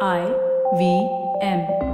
I V M.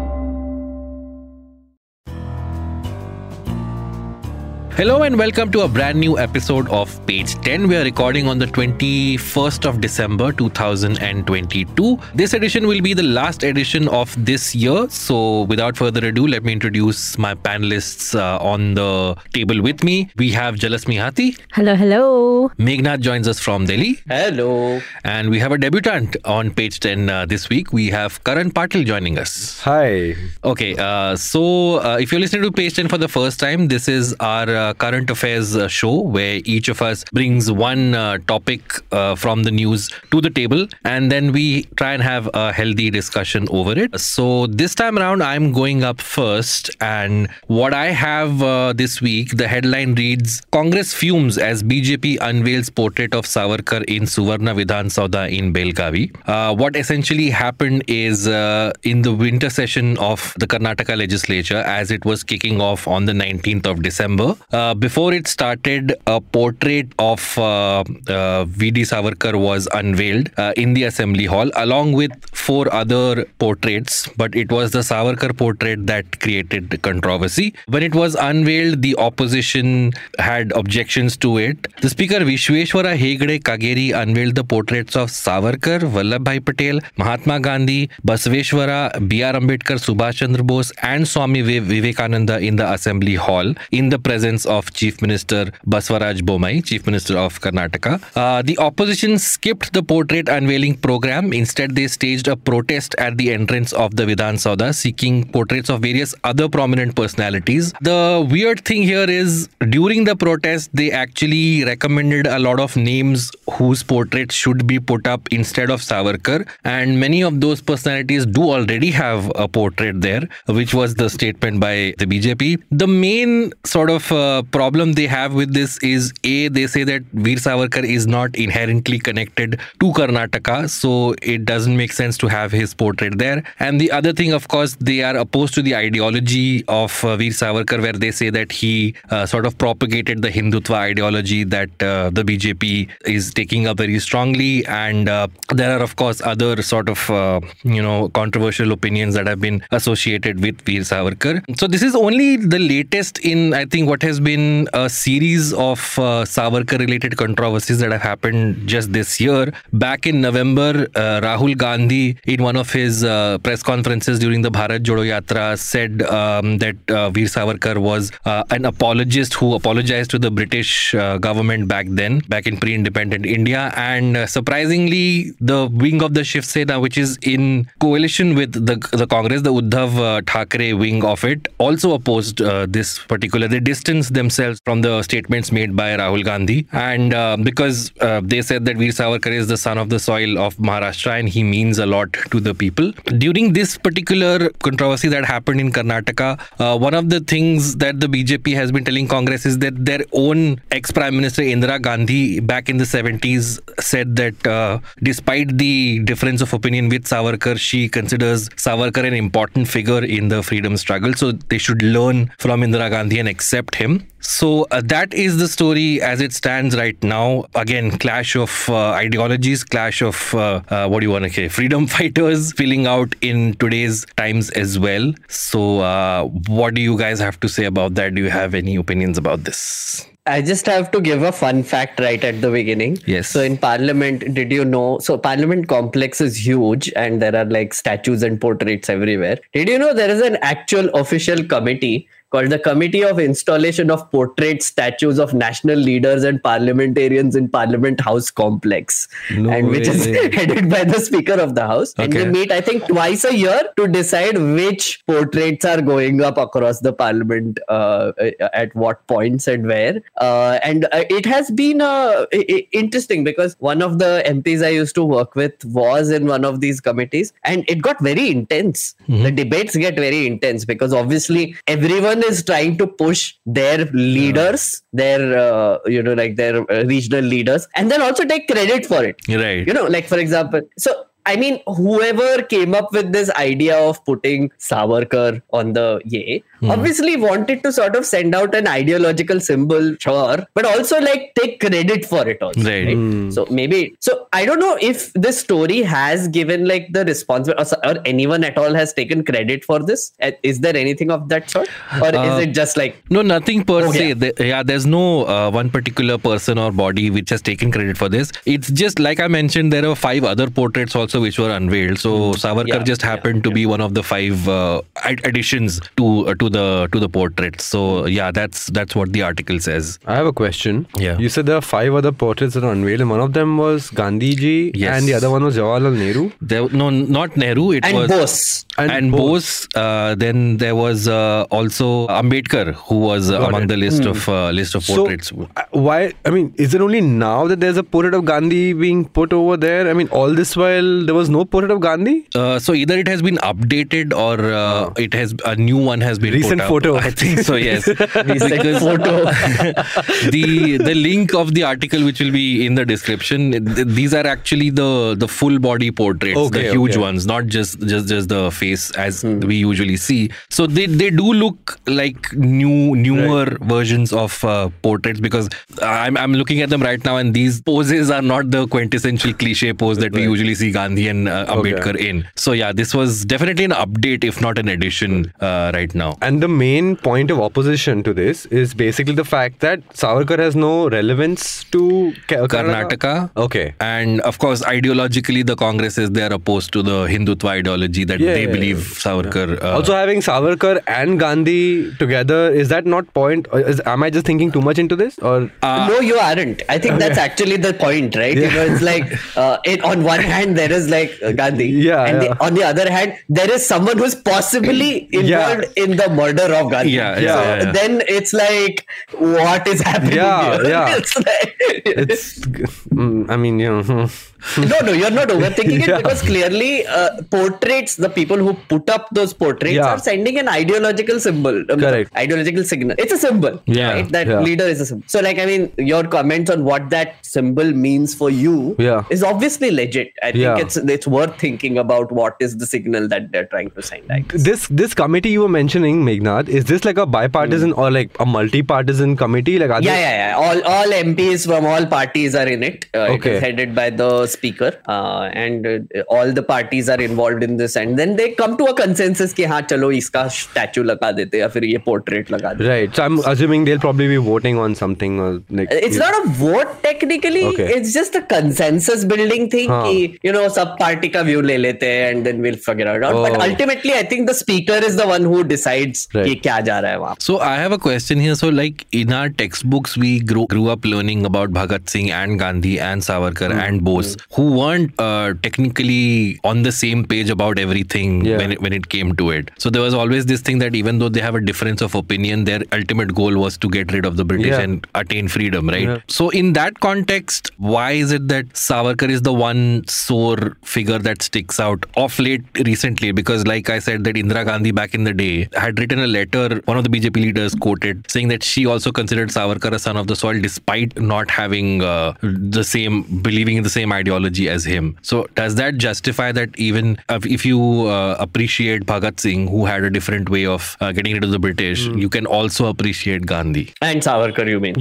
Hello and welcome to a brand new episode of Page 10. We are recording on the 21st of December 2022. This edition will be the last edition of this year. So, without further ado, let me introduce my panelists uh, on the table with me. We have Jalasmi Hathi. Hello, hello. Meghnad joins us from Delhi. Hello. And we have a debutant on Page 10 uh, this week. We have Karan Patil joining us. Hi. Okay, uh, so uh, if you're listening to Page 10 for the first time, this is our current affairs uh, show where each of us brings one uh, topic uh, from the news to the table and then we try and have a healthy discussion over it. So this time around, I'm going up first. And what I have uh, this week, the headline reads Congress fumes as BJP unveils portrait of Savarkar in Suvarna Vidhan Sauda in Belgavi. Uh, what essentially happened is in the winter session of the Karnataka legislature, as it was kicking off on the 19th of December, uh, before it started, a portrait of uh, uh, V.D. Savarkar was unveiled uh, in the assembly hall, along with four other portraits. But it was the Savarkar portrait that created controversy. When it was unveiled, the opposition had objections to it. The speaker Vishweshwara Hegde Kageri unveiled the portraits of Savarkar, Vallabhbhai Patel, Mahatma Gandhi, Basaveshwara, B.R. Ambedkar, Subhash Chandra Bose, and Swami Vivekananda in the assembly hall in the presence of Chief Minister Basavaraj Bommai, Chief Minister of Karnataka. Uh, the opposition skipped the portrait unveiling program. Instead, they staged a protest at the entrance of the Vidhan Sauda seeking portraits of various other prominent personalities. The weird thing here is during the protest, they actually recommended a lot of names whose portraits should be put up instead of Savarkar. And many of those personalities do already have a portrait there, which was the statement by the BJP. The main sort of uh, problem they have with this is A, they say that Veer Savarkar is not inherently connected to Karnataka, so it doesn't make sense to have his portrait there. And the other thing, of course, they are opposed to the ideology of uh, Veer Savarkar, where they say that he uh, sort of propagated the Hindutva ideology that uh, the BJP is taking up very strongly. And uh, there are, of course, other sort of, uh, you know, controversial opinions that have been associated with Veer Savarkar. So this is only the latest in, I think, what has been a series of uh, Savarkar-related controversies that have happened just this year. Back in November, uh, Rahul Gandhi, in one of his uh, press conferences during the Bharat Jodo Yatra, said um, that uh, Veer Savarkar was uh, an apologist who apologized to the British uh, government back then, back in pre-independent India. And surprisingly, the wing of the Shiv Sena, which is in coalition with the the Congress, the Uddhav Thackeray wing of it, also opposed this particular. They distanced themselves from the statements made by Rahul Gandhi, and uh, because uh, they said that Veer Savarkar is the son of the soil of Maharashtra and he means a lot to the people. During this particular controversy that happened in Karnataka, uh, one of the things that the BJP has been telling Congress is that their own ex Prime Minister Indira Gandhi back in the 70s said that uh, despite the difference of opinion with Savarkar, she considers Savarkar an important figure in the freedom struggle. So they should learn from Indira Gandhi and accept him. So uh, that is the story as it stands right now. Again, clash of uh, ideologies, clash of uh, uh, what do you want to say, freedom fighters filling out in today's times as well. So, uh, what do you guys have to say about that? Do you have any opinions about this? I just have to give a fun fact right at the beginning. Yes. So in Parliament, did you know? So Parliament complex is huge, and there are like statues and portraits everywhere. Did you know there is an actual official committee called the Committee of Installation of Portrait Statues of National Leaders and Parliamentarians in Parliament House Complex, No and which is headed by the Speaker of the House. Okay. And they meet, I think, twice a year to decide which portraits are going up across the Parliament uh, at what points and where. Uh, and uh, it has been uh, interesting because one of the MPs I used to work with was in one of these committees, and it got very intense. The debates get very intense because obviously everyone is trying to push their leaders, their uh, you know like their uh, regional leaders, and then also take credit for it Right. you know like for example so I mean, whoever came up with this idea of putting Savarkar on the Ye obviously wanted to sort of send out an ideological symbol, sure, but also like take credit for it also. Right. So maybe so I don't know if this story has given like the responsibility or, or anyone at all has taken credit for this. Uh, Is there anything of that sort, or Uh, is it just like No, nothing per Oh, se. yeah. The- yeah, there's no uh, one particular person or body which has taken credit for this. It's just like I mentioned, there are five other portraits also which were unveiled. So Savarkar. Yeah, just happened to be one of the five uh, additions to uh, to the to the portraits. So yeah, that's that's what the article says. I have a question. Yeah. You said there are five other portraits that are unveiled, and one of them was Gandhi ji, Yes. and the other one was Jawaharlal Nehru. There, no, not Nehru. It and was Bose? And and, Bose. Uh, then there was uh, also Ambedkar, who was uh, among it. the list of uh, list of So, portraits. uh, why? I mean, is it only now that there's a portrait of Gandhi being put over there? I mean, all this while there was no portrait of Gandhi. Uh, so either it has been updated or uh, it has a new one has been Recent put photo. I think so. Yes, Recent photo. the the link of the article which will be in the description. These are actually the the full body portraits, Okay, the huge okay. ones, not just just just the face as we usually see. So they they do look like new newer versions of uh, portraits because I'm I'm looking at them right now and these poses are not the quintessential cliche pose that we usually see Gandhi and uh, Okay. In. So yeah, this was definitely an update, if not an addition, uh, right now. And the main point of opposition to this is basically the fact that Savarkar has no relevance to Ka- Karnataka. Okay. And of course, ideologically, the Congress is they are opposed to the Hindutva ideology that Yeah, they yeah, believe Savarkar. Uh, also, having Savarkar and Gandhi together is that not point? Is, am I just thinking too much into this? Or uh, no, you aren't. I think that's actually the point, right? You know, it's like uh, it, on one hand there is like Gandhi, Yeah, and yeah. The, on the other hand there is someone who's possibly involved in the murder of Gandhi. Yeah, yeah, so yeah, yeah. then it's like, what is happening? Yeah, here? yeah. it's like, it's, mm, I mean, you know, no, no, you're not overthinking Yeah. it because clearly uh, portraits, the people who put up those portraits Yeah. are sending an ideological symbol. um, Correct. Ideological signal. It's a symbol. Yeah. Right? That Yeah. leader is a symbol. So, like, I mean, your comments on what that symbol means for you Yeah. is obviously legit. I think it's it's worth thinking about what is the signal that they're trying to send. This this committee you were mentioning, Meghnad, is this like a bipartisan or like a multi-partisan committee? Like, Yeah, yeah, yeah. All all MPs from all parties are in it. Uh, Okay. is headed by the speaker, uh, and uh, all the parties are involved in this. And then they come to a consensus कि हाँ चलो इसका statue लगा देते हैं या फिर ये portrait लगा देते Right. So I'm assuming they'll probably be voting on something or like. It's not a vote technically. Okay. It's just a consensus building thing. हाँ. कि, you know, सब party का view ले लेते हैं and then we'll figure it out. oh. But Oh. ultimately, I think the speaker is the one who decides Right. कि क्या जा रहा है वहाँ. So I have a question here. So like in our textbooks, we grew, grew up learning about Bhagat Singh and Gandhi and Savarkar mm-hmm. and Bose, who weren't uh, technically on the same page about everything Yeah. when it, when it came to it. So there was always this thing that even though they have a difference of opinion, their ultimate goal was to get rid of the British Yeah. and attain freedom, right? Yeah. So in that context, why is it that Savarkar is the one sore figure that sticks out of late recently? Because like I said, that Indira Gandhi back in the day had written a letter, one of the BJP leaders quoted, saying that she also considered Savarkar a son of the soil despite not having uh, the same, believing in the same ideology as him. So does that justify that even if if you uh, appreciate Bhagat Singh, who had a different way of uh, getting rid of the British, you can also appreciate Gandhi? And Savarkar, you mean?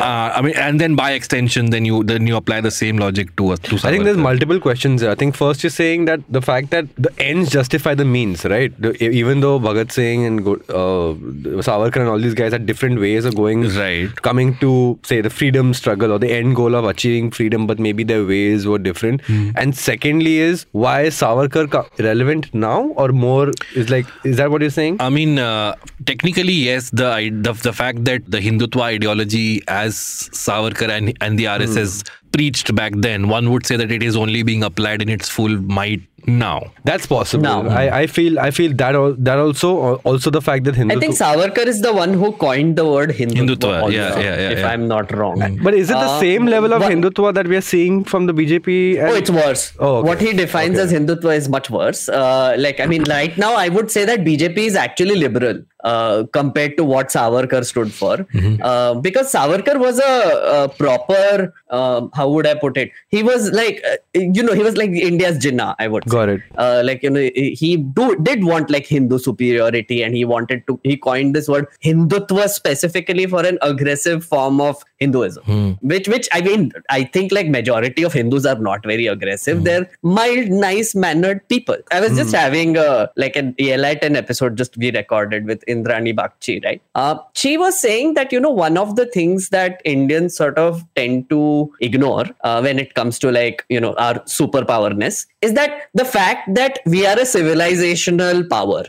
Uh, I mean, and then by extension, then you then you apply the same logic to to. I think there's multiple questions. there. I think first you're saying that the fact that the ends justify the means, right? The- even though Bhagat Singh and Go- uh, Savarkar and all these guys had different ways of going, Right. coming to say the freedom struggle or the end goal of achieving freedom, but maybe their ways were different. And secondly, is why is Savarkar relevant now or more? Is like is that what you're saying? I mean, uh, technically, yes. The, the the fact that the Hindutva ideology, as Savarkar and and the RSS preached back then, one would say that it is only being applied in its full might now. That's possible. No. I, I feel I feel that al- that also also the fact that Hindu. I think Savarkar is the one who coined the word Hindutva. Hindutva, also, yeah, yeah, yeah, If yeah. I'm not wrong. but is it the Uh, same level of what- Hindutva that we are seeing from the BJP? and- Oh, it's worse. Oh, okay. What he defines Okay. as Hindutva is much worse. Uh, like, I mean, right now, I would say that BJP is actually liberal. Uh, compared to what Savarkar stood for. Mm-hmm. Uh, because Savarkar was a, a proper, um how would I put it? He was like, uh, you know, he was like India's Jinnah, I would say. Got it. Uh, like you know, he he do, did want like Hindu superiority, and he wanted to. He coined this word Hindutva specifically for an aggressive form of Hinduism, which which I mean, I think like majority of Hindus are not very aggressive. They're mild, nice mannered people. I was just having a like an ELI 10 episode just we recorded with Indrani Bagchi, right? Uh, she was saying that you know one of the things that Indians sort of tend to ignore uh, when it comes to like you know our superpowerness is that the fact that we are a civilizational power,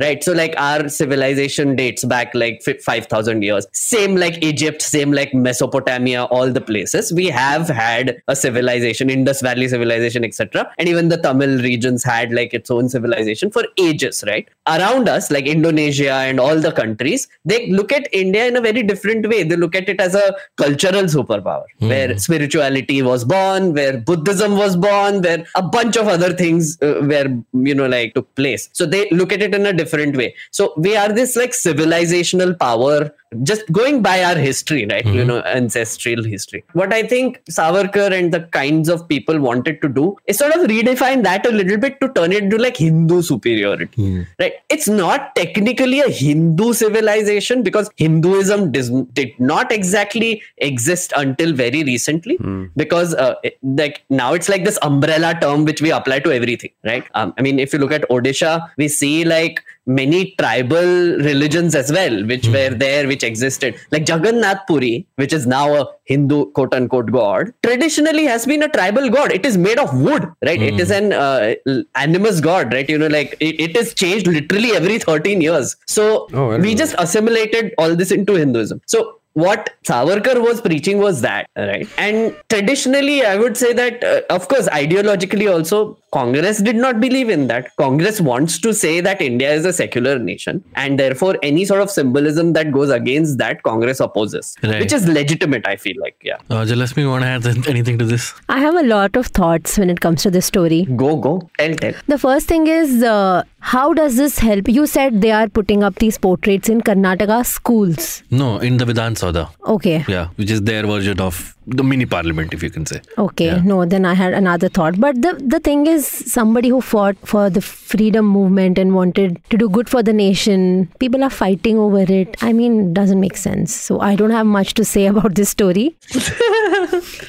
right? So like our civilization dates back like 5,000 years. Same like Egypt, same like Mesopotamia, all the places. We have had a civilization, Indus Valley civilization, etc. And even the Tamil regions had like its own civilization for ages, right? Around us, like Indonesia and all the countries, they look at India in a very different way. They look at it as a cultural superpower where spirituality was born, where Buddhism was born, where a bunch of other things uh, were, you know, like took place. So they look at it in a different way. So we are this like civilizational power just going by our history, right? You know, ancestral history. What I think Savarkar and the kinds of people wanted to do is sort of redefine that a little bit to turn it into like Hindu superiority, right? It's not technically a Hindu civilization because Hinduism does, did not exactly exist until very recently because uh, it- like now it's like this umbrella term which we apply to everything, right? Um, I mean, if you look at Odisha, we see like many tribal religions as well, which were there, which existed. Like Jagannath Puri, which is now a Hindu quote unquote god, traditionally has been a tribal god. It is made of wood, right? It is an uh, animus god, right? You know, like it, it is changed literally every 13 years. So Oh, we well. just assimilated all this into Hinduism. So what Savarkar was preaching was that, right? And traditionally, I would say that, uh, of course, ideologically also, Congress did not believe in that. Congress wants to say that India is a secular nation, and therefore, any sort of symbolism that goes against that, Congress opposes, Right. which is legitimate. I feel like, yeah. Uh, Jalasmi, you want to add anything to this? I have a lot of thoughts when it comes to this story. Go, go, tell, tell. The first thing is uh, how does this help? You said they are putting up these portraits in Karnataka schools. No, in the Vidhan Sauda. Okay. Yeah, which is their version of the mini parliament, if you can say. Okay, Yeah. no, then I had another thought. But the, the thing is, somebody who fought for the freedom movement and wanted to do good for the nation, people are fighting over it. I mean, doesn't make sense. So I don't have much to say about this story.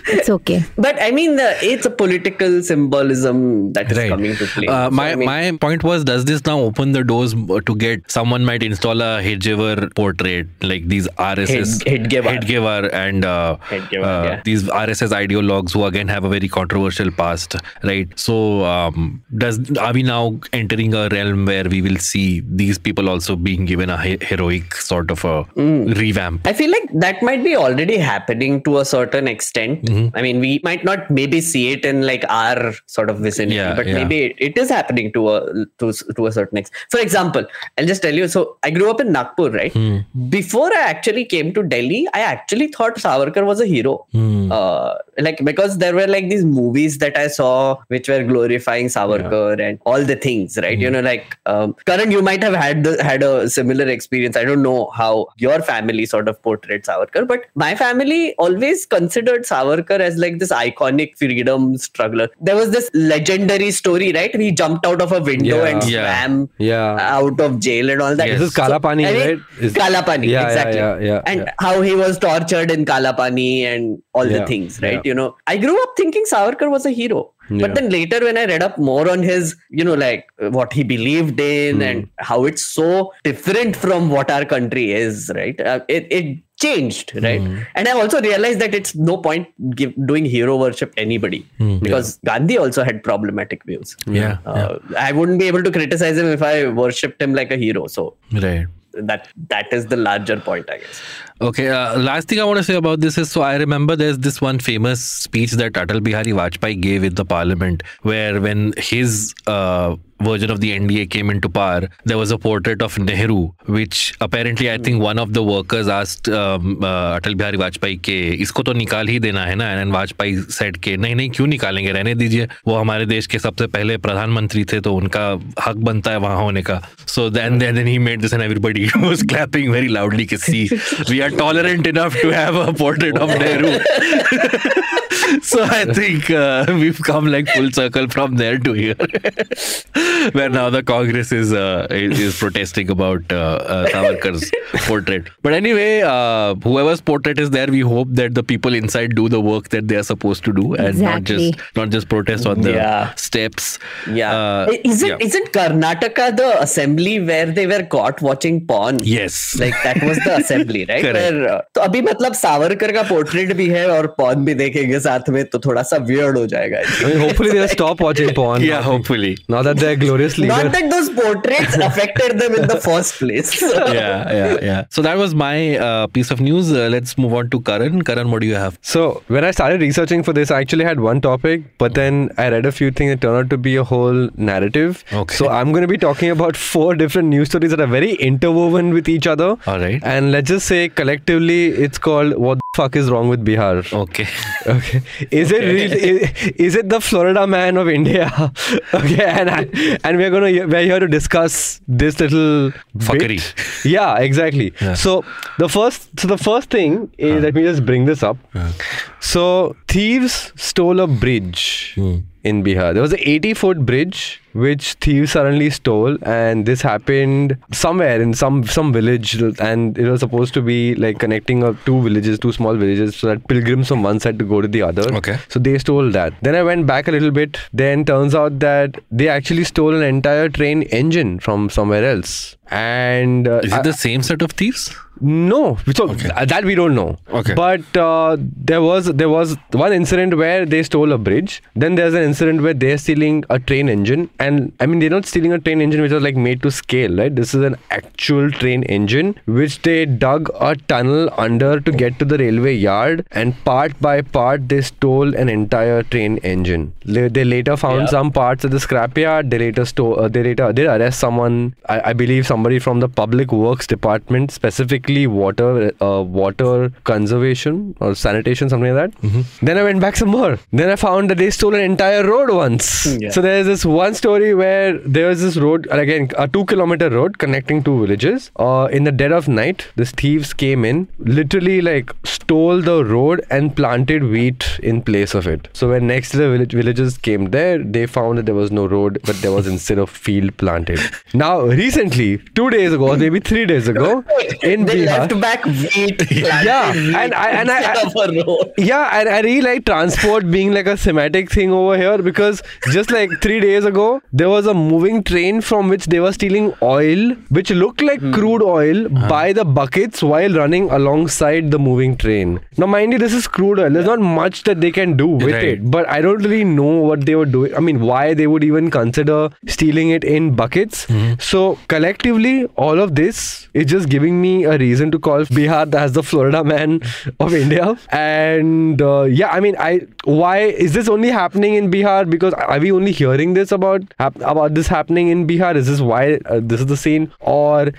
it's okay. But I mean, the, it's a political symbolism that is coming to play. Uh, So, my I mean- my point was, does this now open the doors to get someone might install a Hedgewar portrait like these RSS Hed- Hedgewar. Hedgewar and uh, Hedgewar, uh, yeah. these RSS ideologues who again have a very controversial past, right? So um, does are we now entering a realm where we will see these people also being given a he- heroic sort of a Hmm. revamp? I feel like that might be already happening to a certain extent. Mm-hmm. I mean, we might not maybe see it in like our sort of vicinity, Yeah, but yeah. maybe it, it is happening to a to to a certain extent. For example, I'll just tell you. So I grew up in Nagpur, right? Hmm. Before I actually came to Delhi, I actually thought Savarkar was a hero. Hmm. Uh, like because there were like these movies that I saw which were glorifying Savarkar and all the things, right? Hmm. You know, like um, Karan, you might have had the, had a similar experience. I don't know how your family sort of portrayed Savarkar, but my family always considered Savarkar as like this iconic freedom struggler. There was this legendary story, right? He jumped out of a window Yeah. and Yeah. swam Yeah. out of jail and all that. Yes. This is Kalapani, mean, right? Is- Kalapani, Yeah, exactly. yeah, yeah, and how he was tortured in Kalapani and all the things, right? You know, I grew up thinking Savarkar was a hero. Yeah. But then later, when I read up more on his, you know, like what he believed in Hmm. and how it's so different from what our country is, right? Uh, it, it changed, right? Hmm. And I also realized that it's no point give, doing hero worship anybody because Gandhi also had problematic views. Hmm. Yeah, Uh, I wouldn't be able to criticize him if I worshipped him like a hero. So Right. that that is the larger point, I guess. Okay, uh, last thing I want to say about this is so I remember there's this one famous speech that Atal Bihari Vajpayee gave in the parliament where when his uh, version of the NDA came into power, there was a portrait of Nehru, which apparently I think one of the workers asked um, uh, Atal Bihari Vajpayee के इसको तो निकाल ही देना है ना and Vajpayee set के नहीं नहीं क्यों निकालेंगे रहने दीजिए वो हमारे देश के सबसे पहले प्रधानमंत्री थे तो उनका हक बनता है वहाँ होने का so then then he made this and everybody was clapping very loudly कि see we are tolerant enough to have a portrait of Nehru. so I think uh, we've come like full circle from there to here, where now the Congress is uh, is, is protesting about uh, uh, Savarkar's portrait. But anyway, uh, whoever's portrait is there, we hope that the people inside do the work that they are supposed to do, and not Exactly. just not just protest on the Yeah. steps. Yeah. Uh, isn't yeah. isn't Karnataka the assembly where they were caught watching porn? Yes. Like that was the assembly, right? Correct. Where, uh, तो अभी मतलब सावरकर का portrait भी है और pawn भी देखेंगे साथ में तो थोड़ा सा वियर्ड हो जाएगा I mean, hopefully they'll stop watching porn. yeah, hopefully. Now that they're glorious leader. Not that those portraits affected them in the first place. yeah, yeah, yeah. So that was my uh, piece of news. Uh, let's move on to Karan. Karan, what do you have? So when I started researching for this, I actually had one topic, but then I read a few things that turned out to be a whole narrative. Okay. So I'm going to be talking about four different news stories that are very interwoven with each other. All right. And let's just say collectively, it's called "What the fuck is wrong with Bihar?" Okay. Okay. Is it really, is, is it the Florida man of India? okay. And I, and we're gonna we're here to discuss this little bit. Fuckery. Yeah, exactly. Yeah. So the first so the first thing is uh. let me just bring this up. Uh. So thieves stole a bridge hmm. in Bihar. There was an 80 foot bridge which thieves suddenly stole and this happened somewhere in some some village and it was supposed to be like connecting up two villages two small villages so that pilgrims from one side to go to the other. Okay. so they stole that. Then i went back a little bit. Then turns out that they actually stole an entire train engine from somewhere else and uh, Is it the same set of thieves? no, so uh, that we don't know. Okay. But uh, there was there was one incident where they stole a bridge. Then there's an incident where they're stealing a train engine, and I mean they're not stealing a train engine which was like made to scale, right? This is an actual train engine which they dug a tunnel under to get to the railway yard, and part by part they stole an entire train engine. They, they later found Yeah. some parts at the scrapyard. They later stole. Uh, they later did arrest someone. I, I believe somebody from the public works department, specifically water, uh, water conservation or sanitation, something like that. Then I went back some more. Then I found that they stole an entire road once. Yeah. So there's this one story where there was this road, and again, a two kilometer road connecting two villages. Uh, in the dead of night, these thieves came in, literally like stole the road and planted wheat in place of it. So when next the village, villagers came there, they found that there was no road, but there was instead of field planted. Now, recently, two days ago, or maybe three days ago, in they Bihar, left back wheat. Yeah, wheat and I- and I- instead of a road. yeah, and I really like transport being like a thematic thing over here because just like three days ago, there was a moving train from which they were stealing oil, which looked like hmm. crude oil uh-huh. by the buckets while running alongside the moving train. Now, mind you, this is crude oil. There's not much that they can do with Right. it, but I don't really know what they were doing. I mean, why they would even consider stealing it in buckets. Hmm. So, collectively, all of this is just giving me a reason to call Bihar as the Florida man of India. And uh, yeah, I mean, I why is this only happening in Bihar? Because are we only hearing this about about this happening in Bihar? Is this why uh, this is the scene, or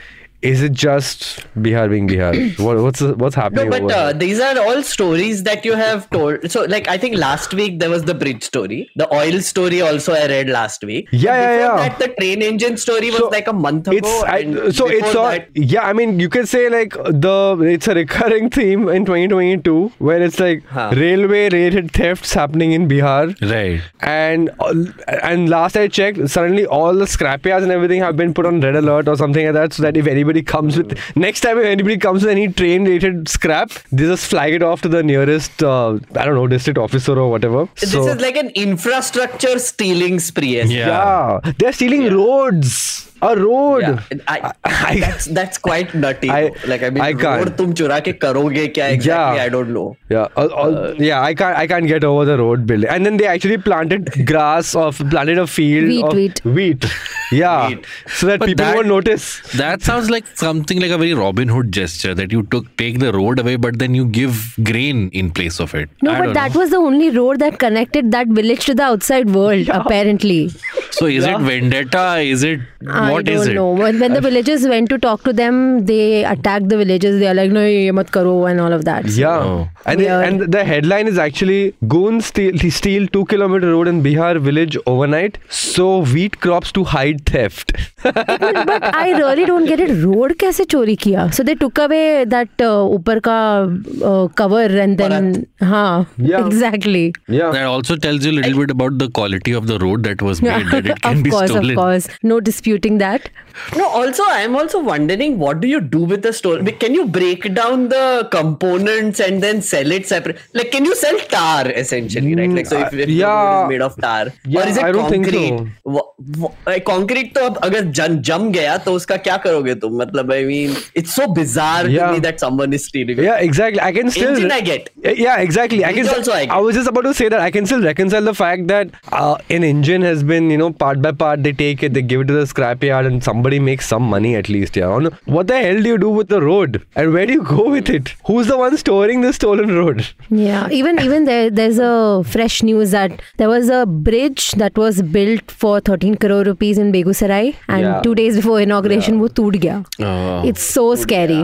is it just Bihar being Bihar? What, what's the- what's No, but over uh, here? these are all stories that you have told. So, like, I think last week there was the bridge story, the oil story. Also, I read last week. Yeah, yeah, yeah. That the train engine story was So, like a month ago. it's I, so it's all that- yeah i mean you can say like the it's a recurring theme in 2022 where it's like Huh. railway related thefts happening in bihar Right. and and last i checked suddenly all the scrapyards and everything have been put on red alert or something like that so that if anybody comes with next time if anybody comes with any train related scrap they just flag it off to the nearest uh, i don't know district officer or whatever This so is like an infrastructure stealing spree. Yeah. yeah they're stealing roads A road. Yeah, I, that's that's quite nutty. I- though. like I mean, I can't. road तुम चुरा के करोगे क्या exactly? Yeah. I don't know. Yeah, all, all, yeah. I can't. I can't get over the road building. And then they actually planted grass of planted a field Wheat, of wheat. wheat. Yeah, Wheat. so that But people that- won't notice. That sounds like something like a very Robin Hood gesture that you took take the road away, but then you give grain in place of it. No, I but don't that know. was the only road that connected that village to the outside world, apparently. So is it vendetta? Is it I what don't is it? know. When, when the villagers went to talk to them, they attacked the villagers. They are like, no, ye mat karo, and all of that. So- Yeah, Oh. and it- Weird. and the headline is actually goons steal steal two kilometer road in Bihar village overnight. So wheat crops to hide theft. but, but I really don't get it. Road कैसे चोरी किया? So they took away that uh, ऊपर का uh, cover and then हाँ Yeah. exactly. yeah, That also tells you a little bit about the quality of the road that was made. that it can of be course, stolen. of course, no disputing that. No, also I'm also wondering what do you do with the stolen? Can you break down the components and then sell it separate? Like, can you sell tar essentially, right? Like, so if, uh, if the yeah. road is made of tar, Yeah, or is it I don't think concrete? so. Wha- wha- like, concrete तो अब अगर जम जम गया तो उसका क्या करोगे तुम? मतलब I mean, it's so bizarre Yeah. to me that someone is stealing. it. yeah, exactly. I can still. Engine I get. Yeah, exactly. I Engine can. also I get. I was just about to say that I can still reconcile the fact that uh, an engine has been, you know, part by part they take it, they give it to the scrapyard, and somebody makes some money at least, yeah. What the hell do you do with the road, and where do you go with it? Who's the one storing the stolen road? Yeah, even even there, there's a fresh news that there was a bridge that was built for 13 crore rupees in Begusarai, and yeah. two days before inauguration, yeah. wo toot gaya. Oh. It's so scary.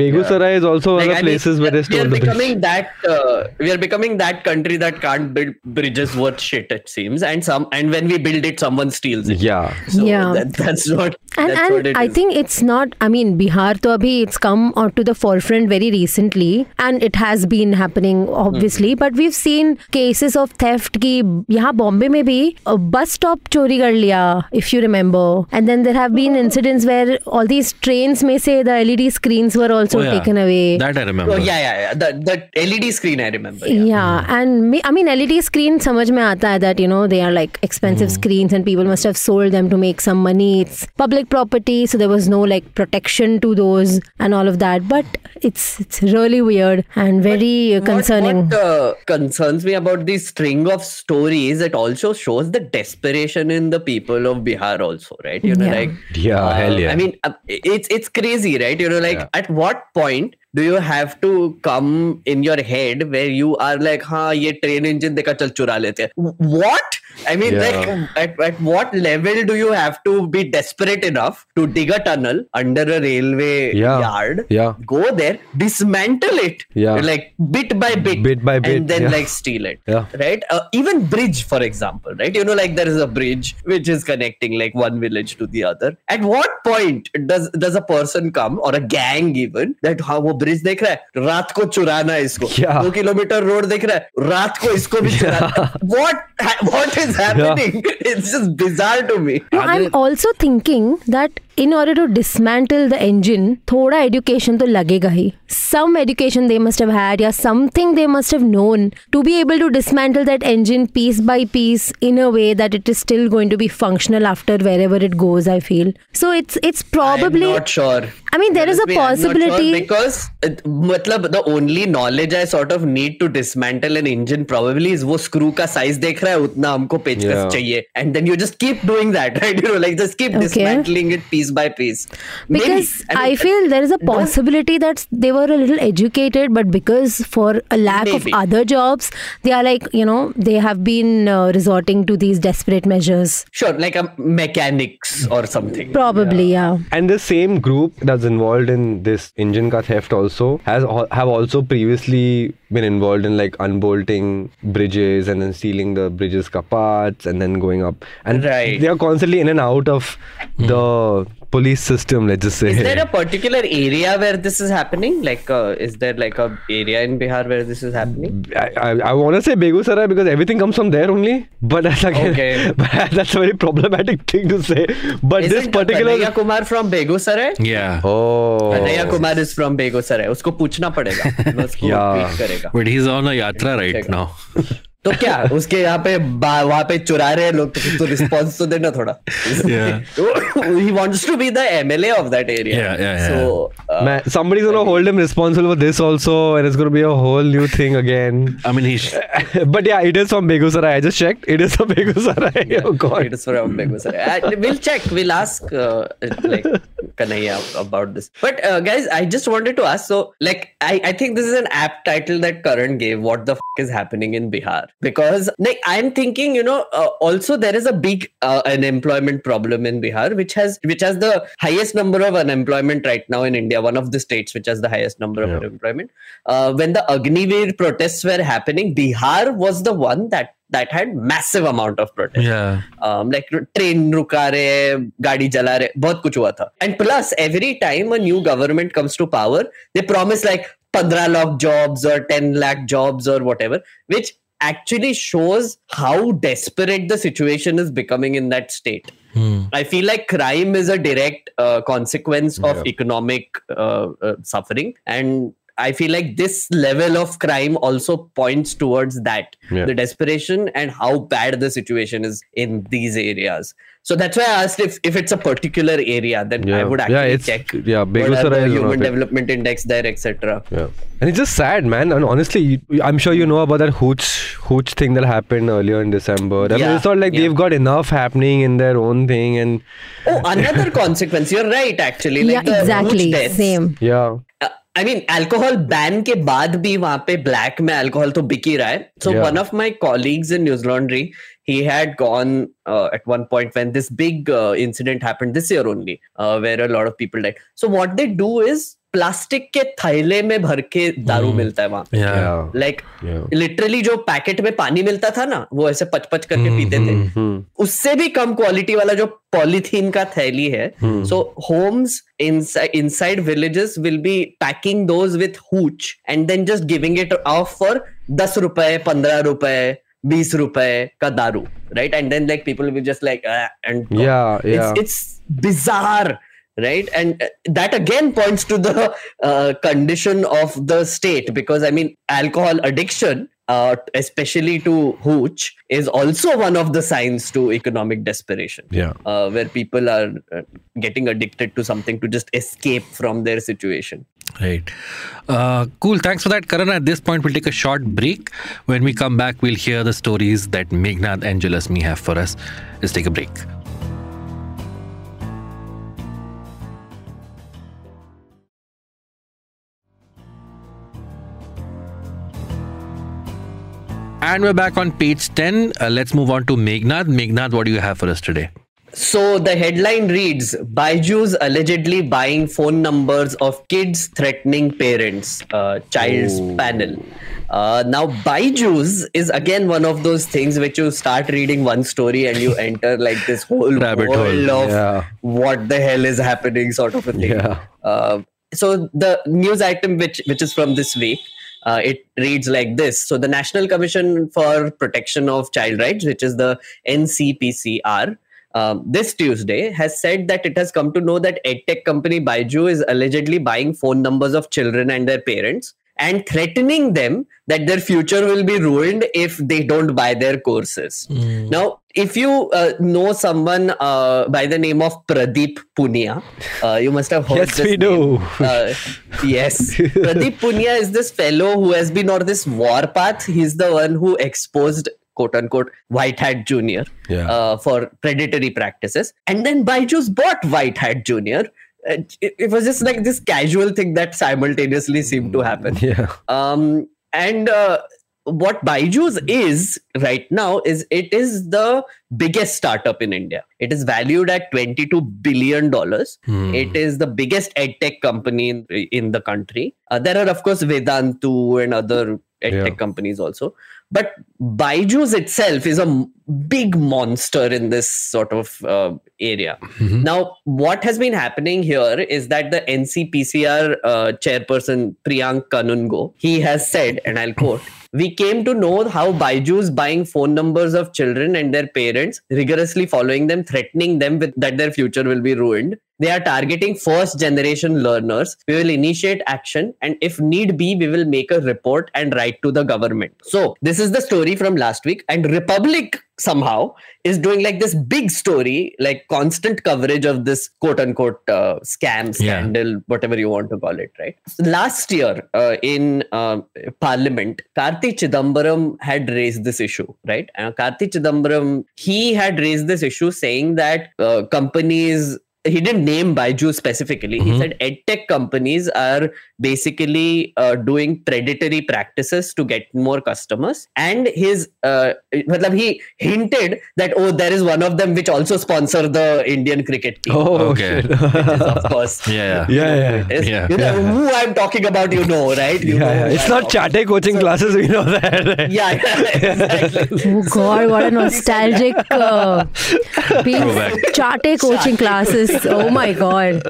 Begusarai yeah. is also like, one of the places mean, where they stole the bridge. That, uh, we are becoming that country that can't build bridges worth shit. It seems, and some and when we build it, someone steals it. Yeah. So yeah. That, that's not and, and I is. think it's not, I mean, Bihar to abhi, it's come to the forefront very recently and it has been happening obviously. Mm-hmm. But we've seen cases of theft ki yaha Bombay mein bhi a bus stop chori kar liya, if you remember. And then there have been incidents where all these trains may say the LED screens were also oh, yeah. taken away. That I remember. Oh, yeah, yeah, yeah. The, the LED screen I remember. Yeah, yeah mm-hmm. and me, I mean LED screen samajh mein aata hai that, you know, they are like expensive mm-hmm. screens and people must have sold them to make some money. It's public public property, so there was no like protection to those and all of that. But it's it's really weird and very but concerning. What, what uh, concerns me about the string of stories, it also shows the desperation in the people of Bihar, also, right? You know, yeah. like yeah, uh, hell yeah. I mean, uh, it's it's crazy, right? You know, like yeah. at what point do you have to come in your head where you are like, "Ha, ye train engine dekha chal chura lete." What? I mean, Yeah. like at, at what level do you have to be desperate enough to dig a tunnel under a railway Yeah. yard? Yeah. Go there, dismantle it, Yeah. like bit by bit, Bit by bit, and then yeah. like steal it. Yeah. Right. Uh, even bridge, for example, right? You know, like there is a bridge which is connecting like one village to the other. At what point does does a person come or a gang even that हाँ वो bridge देख रहा है रात को चुराना है इसको Yeah. दो किलोमीटर रोड देख रहा है रात को इसको भी चुराना what what is happening? Yeah. It's just bizarre to me. No, I'm also thinking that in order to dismantle the engine, thoda education to lagega hi. Some education they must have had, or something they must have known to be able to dismantle that engine piece by piece in a way that it is still going to be functional after wherever it goes. I feel so. It's it's probably I'm not sure. I mean, there is a Honestly, I'm not sure possibility. because it, मतलब the only knowledge I sort of need to dismantle an engine probably is वो screw का size देख रहा है उतना हमको पेचकस Yeah. चाहिए and then you just keep doing that right you know like just keep Okay. dismantling it piece by piece Maybe. because I, mean, feel there is a don't- possibility that they were a little educated, but because for a lack Maybe. of other jobs, they are like you know they have been uh, resorting to these desperate measures. sure like a mechanics or something Probably, yeah. And the same group that's involved in this engine car theft also has have also previously been involved in like unbolting bridges and then stealing the bridges ka parts and then going up. And Right. they are constantly in and out of the hmm. Police system. Let's just say. Is there a particular area where this is happening? Like, uh, is there like a area in Bihar where this is happening? I, I, I want to say Begusarai because everything comes from there only, but that's again, Okay. but that's a very problematic thing to say. But Isn't this particular, Kanhaiya Kumar from Begusarai? Yeah. oh, Kanhaiya Kumar is from Begusarai. उसको पूछना पड़ेगा. मैं उसको Yeah. But he's on a yatra right now. तो क्या उसके यहाँ पे वहाँ पे चुरा रहे लोग तो तो रिस्पॉन्स तो देना थोड़ा। He wants to be the MLA of that area so मैं hold him responsible for this also and it's be a whole new thing again I mean but yeah it is from Begusarai I just check it is from Begusarai will check will ask like Kanhaiya about this but guys I just wanted to ask so like I I think this is an apt title that Karan gave what the fuck is happening in Bihar because like i'm thinking you know uh, also there is a big uh, unemployment problem in bihar which has which has the highest number of unemployment right now in india one of the states which has the highest number yeah. of unemployment uh, when the Agniveer protests were happening bihar was the one that that had massive amount of protest. Yeah. Um, like train rukare, gadi gaadi jala bahut kuch hua tha. And plus, every time a new government comes to power, they promise like 15 lakh jobs or 10 lakh jobs or whatever, which actually shows how desperate the situation is becoming in that state. I feel like crime is a direct uh, consequence of Yeah. economic uh, uh, suffering, and I feel like this level of crime also points towards that Yeah. the desperation and how bad the situation is in these areas. So that's why I asked if, if it's a particular area, then I Yeah. would Yeah, actually it's- check. yeah, what are Begusarai the is one of human development index there, etc. Yeah. And it's just sad, man. And honestly, I'm sure you know about that hooch hooch thing that happened earlier in December. I mean, Yeah, it's not like yeah. they've got enough happening in their own thing, and Oh, another consequence. You're right, actually. Like yeah, the exactly. huge. Same. yeah, uh, I mean alcohol ban के बाद भी वहाँ पे black में alcohol तो बिक ही रहा है so one of my colleagues in Newslaundry he had gone uh, at one point when this big uh, incident happened this year only uh, where a lot of people died so what they do is plastic के थैले में भर के दारू mm. मिलता है वहाँ like literally जो पैकेट में पानी मिलता था ना वो ऐसे पचपच करके mm, पीते mm, थे हम्म, उससे भी कम क्वालिटी वाला जो पॉलिथीन का थैली है so homes inside villages will be packing those with hooch and then just giving it off for दस रुपए पंद्रह रुपए बीस रुपए का दारू right and then like people will just like and it's bizarre go. Yeah, yeah. it's, it's bizarre right and uh, that again points to the uh, condition of the state because i mean alcohol addiction uh, especially to hooch is also one of the signs to economic desperation Yeah. uh, where people are uh, getting addicted to something to just escape from their situation Right. Uh, cool. Thanks for that, Karan. At this point, we'll take a short break. When we come back, we'll hear the stories that Meghnad and Jalasmi have for us. Let's take a break. And we're back on page 10. Uh, let's move on to Meghnad. Meghnad, what do you have for us today? So the headline reads Byju's allegedly buying phone numbers of kids threatening parents, uh, child's panel. Uh, now, Byju's is again one of those things which you start reading one story and you enter like this whole Rabbit hole, world of yeah. what the hell is happening, sort of a thing. Yeah. Uh, so the news item which which is from this week uh, it reads like this so the national commission for protection of child rights which is the ncpcr um, this Tuesday has said that it has come to know that edtech company Byju is allegedly buying phone numbers of children and their parents and threatening them that their future will be ruined if they don't buy their courses. Now, if you uh, know someone uh, by the name of Pradeep Poonia, uh, you must have heard Yes, we do. name. Uh, yes. Pradeep Poonia is this fellow who has been on this warpath. He's the one who exposed quote unquote White Hat Junior Yeah. uh, for predatory practices. And then Byju's bought White Hat Junior. Uh, It, it was just like this casual thing that simultaneously seemed to happen. Yeah. Um, and uh, what Byju's is right now is it is the biggest startup in India. It is valued at 22 billion dollars. It is the biggest edtech company in, in the country. Uh, there are of course Vedantu and other edtech Yeah. companies also. But Byju's itself is a big monster in this sort of uh, area. Now, what has been happening here is that the NCPCR uh, chairperson Priyank Kanoongo, he has said, and I'll quote, we came to know how Byju's buying phone numbers of children and their parents, rigorously following them, threatening them with that their future will be ruined, they are targeting first generation learners. We will initiate action, and if need be, we will make a report and write to the government. So, this is the story from last week, and Republic somehow is doing like this big story, like constant coverage of this quote unquote uh, scam, Yeah. scandal, whatever you want to call it, right? Last year uh, in uh, Parliament, Karti Chidambaram had raised this issue, right? Uh, Karti Chidambaram, he had raised this issue saying that uh, companies he didn't name Byju specifically. He Mhm. said edtech companies are basically uh, doing predatory practices to get more customers. And his, uh, matlab he hinted that oh, there is one of them which also sponsor the Indian cricket team. Oh, Okay. shit. Of course. Yeah. yeah, yeah. it is. Yeah. You know Yeah. who I'm talking about, you know, right? You yeah, know yeah. It's I'm not talking- Chate coaching classes, we know that. Yeah, yeah, exactly. Oh God, what a nostalgic uh, being Chate coaching classes. Oh my God.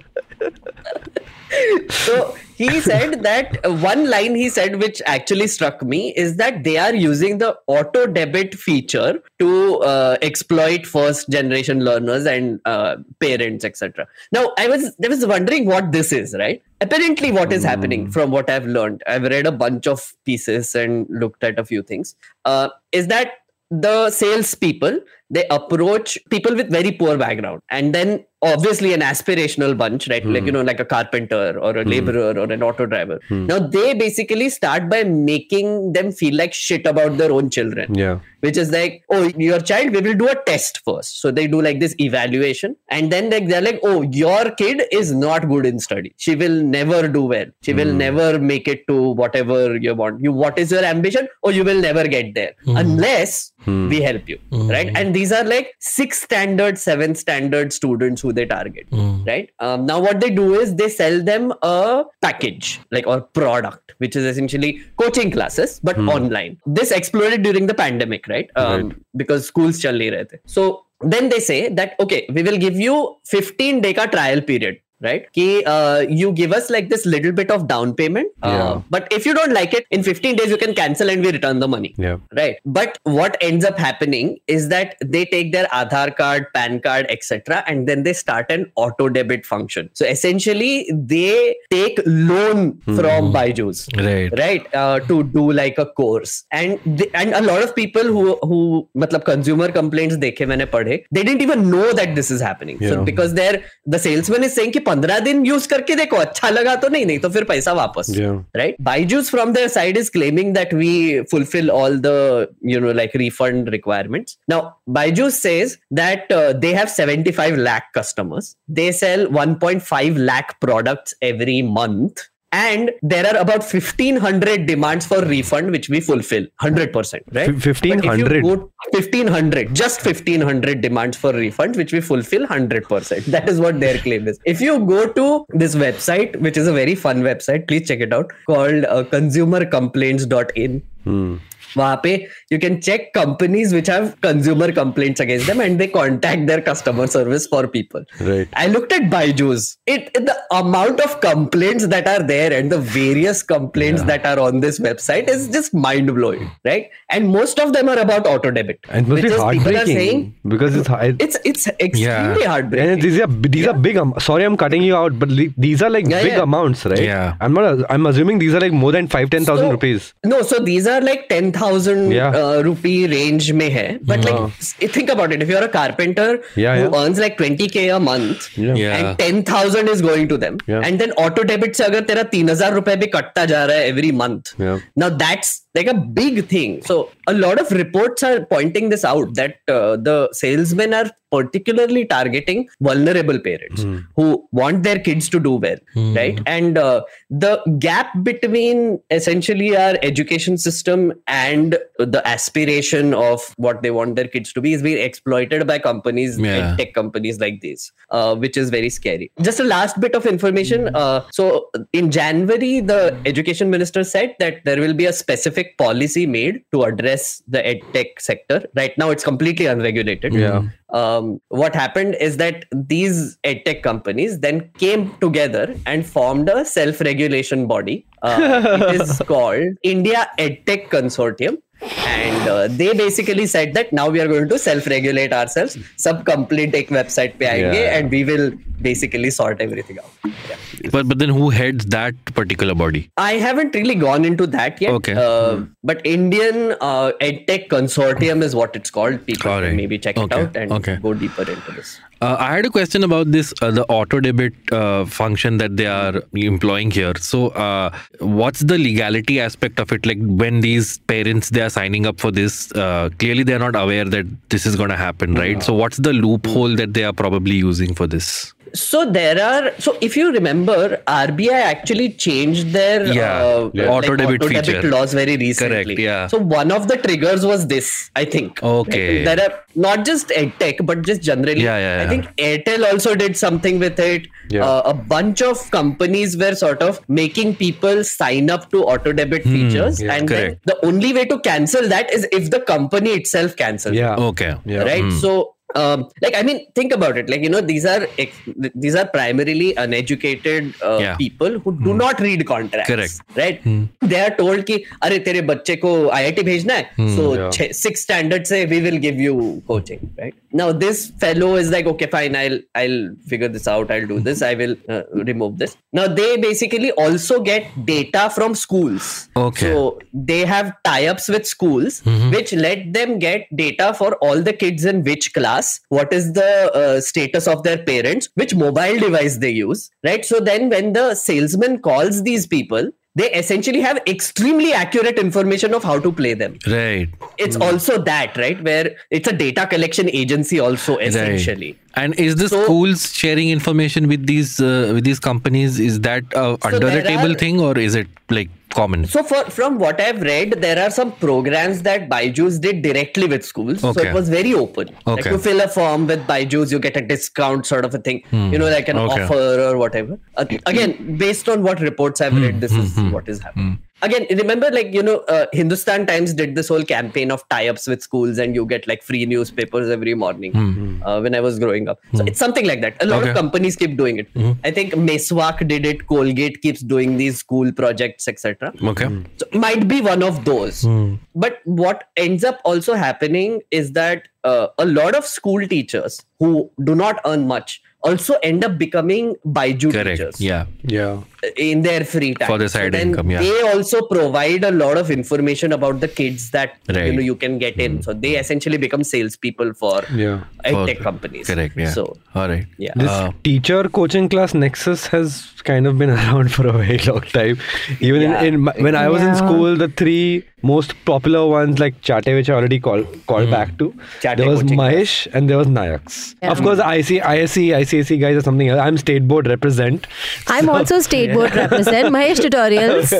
so he said that one line he said which actually struck me is that they are using the auto debit feature to uh, exploit first generation learners and uh, parents etc now i was i was wondering what this is right? Apparently what is happening from what i've learned. I've read a bunch of pieces and looked at a few things. Uh, is that the salespeople they approach people with very poor background and then obviously an aspirational bunch right like hmm. you know like a carpenter or a hmm. laborer or an auto driver hmm. now they basically start by making them feel like shit about their own children yeah. which is like, oh, your child, we will do a test first. So they do like this evaluation, and then like they're like, oh, your kid is not good in study. She will never do well. She will never make it to whatever you want. You, what is your ambition? Or you will never get there unless we help you, right? And these are like six standard, seven standard students who they target, right? Um, now what they do is they sell them a package, like or product, which is essentially coaching classes but online. This exploded during the pandemic, right? Um, Because schools chal nahi rahe the. So then they say that okay, we will give you 15 day ka trial period. Right? Ki, uh, you give us like this little bit of down payment. Uh, Yeah. But if you don't like it, in 15 days you can cancel and we return the money Yeah. right but what ends up happening is that they take their aadhar card pan card etc and then they start an auto debit function so essentially they take loan from byju's Right. right uh, to do like a course and they, and a lot of people who who matlab consumer complaints dekhe maine padhe they didn't even know that this is happening so Yeah. because they're the salesman is saying पंद्रह दिन use करके देखो अच्छा लगा तो नहीं नहीं तो फिर पैसा वापस right Byju's from there side is claiming that we fulfil all the you know like refund requirements now Byju's says that they have 75 lakh customers they sell 1.5 lakh products every month and there are about 1500 demands for refund which we fulfill. 100% right? F- 1500? But if you go- 1500 just 1500 demands for refund which we fulfill 100% that is what their claim is. If you go to this website which is a very fun website please check it out called uh, consumercomplaints.in वहां पे you can check companies which have consumer complaints against them and they contact their customer service for people Right. I looked at Byju's. It the amount of complaints that are there and the various complaints that are on this website is just mind blowing, right? And most of them are about auto debit. And it must which be is people are heartbreaking saying because it's hard. it's it's extremely Yeah. heartbreaking. And these are these are big. Um, sorry, I'm cutting you out, but li- these are like Yeah, big yeah. amounts, right? Yeah. I'm not. I'm assuming these are like more than five, ten thousand So- rupees. No, so these are like 10,000 thousand rupee range में है. But like think about it if you are a carpenter like twenty K month yeah. and 10000 is going to them. Yeah. and then auto debit से अगर तेरा 3000 रुपए भी कटता जा रहा है every month now that's like a big thing. So a lot of reports are pointing this out that uh, the salesmen are particularly targeting vulnerable parents who want their kids to do well, right? And uh, the gap between essentially our education system and the aspiration of what they want their kids to be is being exploited by companies, Yeah. tech companies like these, uh, which is very scary. Just a last bit of information. Uh, so in January, the education minister said that there will be a specific policy made to address the edtech sector. Right now, it's completely unregulated. Yeah. Um, what happened is that these edtech companies then came together and formed a self-regulation body. Uh, it is called India EdTech Consortium, and uh, they basically said that now we are going to self-regulate ourselves sub complete tech website yeah. and we will basically sort everything out yeah. but but then who heads that particular body i haven't really gone into that yet okay uh, mm. but indian uh, edtech consortium is what it's called people right. can maybe check okay. it out and okay. go deeper into this uh, I had a question about this uh, the auto debit uh, function that they are employing here. So, uh, what's the legality aspect of it? Like when these parents they are signing up for this, uh, clearly they are not aware that this is going to happen, right? So, what's the loophole that they are probably using for this? So there are. So if you remember, RBI actually changed their Yeah, uh, yeah. like Auto debit feature. laws very recently. Correct, yeah. So one of the triggers was this. I think. Okay. Like, there are not just EdTech, but just generally. Yeah, yeah, I think Airtel also did something with it. Yeah. Uh, a bunch of companies were sort of making people sign up to auto debit features, yeah. and then Hmm, the only way to cancel that is if the company itself cancels. Yeah. Okay. Yeah. right so um, like i mean think about it like you know these are these are primarily uneducated uh, yeah. people who do hmm. not read contracts Correct. right hmm. they are told ki are tere bacche ko iit bhejna hai hmm, so yeah. ch- six standards, say we will give you coaching right now this fellow is like okay fine i'll i'll figure this out i'll do this i will uh, remove this now they basically also get data from schools okay so they have tie ups with schools mm-hmm. which let them get data for all the kids in which class what is the uh, status of their parents which mobile device they use right so then when the salesman calls these people they essentially have extremely accurate information of how to play them Right. it's also that right where it's a data collection agency also essentially Right. And is the So- schools sharing information with these uh, with these companies? Is that uh, under the table are- thing or is it like common? So, for from what I've read, there are some programs that Byju's did directly with schools. So it was very open. Like Okay. you fill a form with Byju's, you get a discount, sort of a thing. You know, like an Hmm. Okay. offer or whatever. Uh, again, based on what reports I've read, this is Hmm. what is happening. Again, remember, like you know, uh, Hindustan Times did this whole campaign of tie-ups with schools, and you get like free newspapers every morning. Uh, when I was growing up, so it's something like that. A lot Hmm. Okay. of companies keep doing it. I think Meswak did it. Colgate keeps doing these school projects, etc. Okay. So might be one of those. But what ends up also happening is that uh, a lot of school teachers who do not earn much also end up becoming Byju Correct. teachers Yeah. Yeah. in their free time. For the side then income, yeah. They also provide a lot of information about the kids that Right. You know you can get in. So they essentially become salespeople for Yeah. For- tech companies. Correct. Yeah. So all right. yeah. This Uh, teacher coaching class Nexus has kind of been around for a very long time. Even Yeah. in, in my, when I was in school, the three most popular ones like Chate, which I already called called hmm. back to. Chate there was coaching Mahesh and there was Nayaks. Yeah. Of course, IC, ISC, ICAC guys are something else. I'm state board represent. I'm also state board represent. Mahesh tutorials.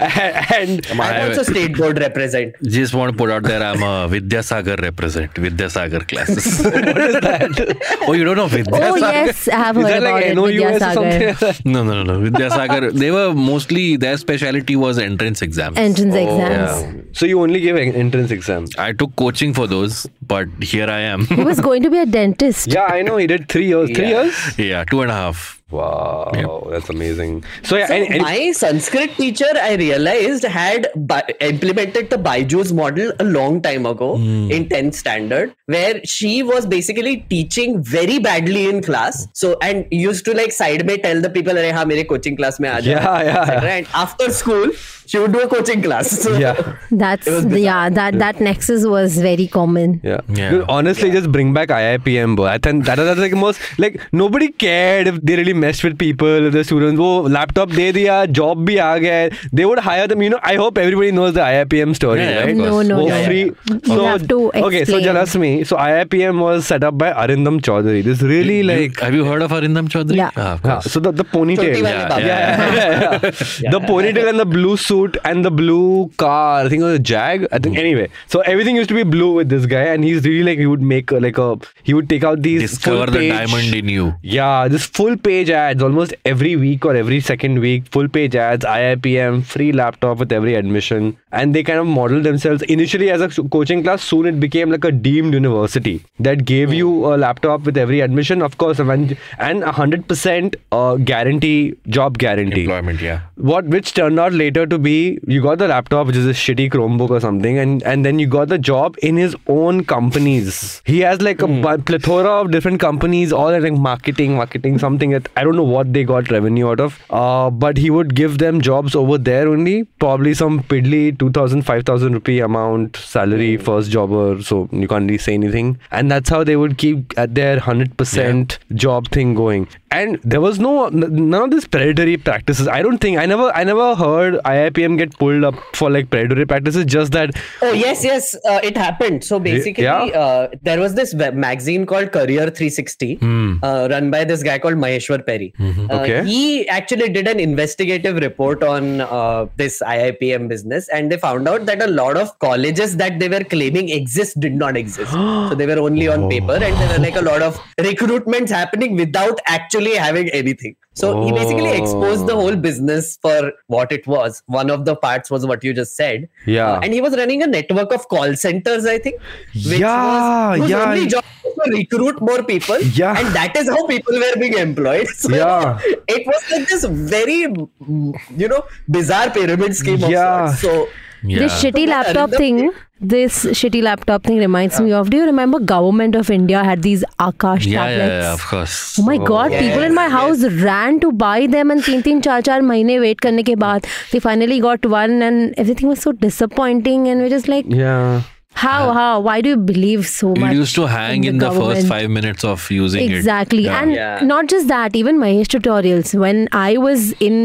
and I'm also state board represent. Just want to put out there, I'm a Vidyasagar represent. Vidyasagar classes. what is that? oh, you don't know Vidyasagar? Oh yes, I have is heard that about like it. NOUS or Vidyasagar. something? No, no, no, no. Vidyasagar. They were mostly their specialty was entrance exams. Entrance oh, exams. yeah. So you only give en- entrance exam. I took coaching for those, but here I am. He was going to be a dentist. Yeah, I know. He did three years. Three Yeah. years? yeah, two and a half. Wow, yep. that's amazing. So yeah, so and, and my Sanskrit teacher, I realized had bi- implemented the Byju's model a long time ago mm. in 10th standard, where she was basically teaching very badly in class. So and used to like side may tell the people, "Hey, ha, mere coaching class mein aa yeah, yeah, yeah. And after school, she would do a coaching class. So yeah, that's yeah. That that nexus was very common. Yeah, yeah. Dude, honestly, yeah. just bring back IIPM, bro. I think that, that's like most like nobody cared if they really messed with people, the students. Oh, laptop de diya, job bhi aa gaya. They would hire them. You know, I hope everybody knows the IIPM story, Yeah, yeah, of right? course. No, no, Oh, no. free. You So have to okay, so explain. Jalasmi. So IIPM was set up by Arindam Chaudhary. This really like. Have you heard of Arindam Chaudhary? Yeah. Ah, of Yeah, course. so the, the ponytail. Yeah, yeah, yeah, yeah, yeah. the ponytail and the blue suit and the blue car. I think it was a Jag. I think anyway. So everything used to be blue with this guy, and he's really like he would make like a he would take out these Discover full the page- diamond in you. Yeah, this full page ads almost every week or every second week. Full page ads, IIPM, free laptop with every admission, and they kind of modeled themselves initially as a coaching class. Soon it became like a deemed university that gave you a laptop with every admission. Of course, and a hundred percent uh, guarantee, job guarantee Employment, yeah. What which turned out later to be you got the laptop, which is a shitty Chromebook or something, and and then you got the job in his own companies. He has like a bu- plethora of different companies, all like marketing, marketing something that I don't know what they got revenue out of. Uh, but he would give them jobs over there only, probably some piddly 2,000, 5,000 rupee amount salary, first jobber. So you can't really say anything, and that's how they would keep at their 100% job thing going. And there was no none of this predatory practices. I don't think I never I never heard IIPM get pulled up for like predatory practices. Just that Oh yes, yes, uh, it happened. So basically, yeah. uh, there was this web magazine called Career 360, uh, run by this guy called Maheshwer Peri. Uh, Okay. He actually did an investigative report on uh, this IIPM business, and they found out that a lot of colleges that they were claiming exist did not exist. so they were only on paper, and there were like a lot of recruitments happening without actually having anything. So he basically exposed the whole business for what it was. One of the parts was what you just said. Yeah. Uh, and he was running a network of call centers, I think. Which Yeah, was, whose yeah. only job was to recruit more people. Yeah. And that is how people were being employed. So Yeah. it was like this very, you know, bizarre pyramid scheme Yeah. of sorts. So Yeah. This shitty So, laptop the- thing, this shitty laptop thing reminds me of. Do you remember government of India had these Akash yeah, yeah, tablets? yeah, of course. Oh my god, people in my Yes, house ran to buy them and तीन तीन चार चार महीने wait करने के बाद they finally got one and everything was so disappointing and we're just like yeah. how how why do you believe so much It used to hang in the first government? five minutes of using it. exactly Yeah. and Yeah. not just that even Mahesh tutorials when I was in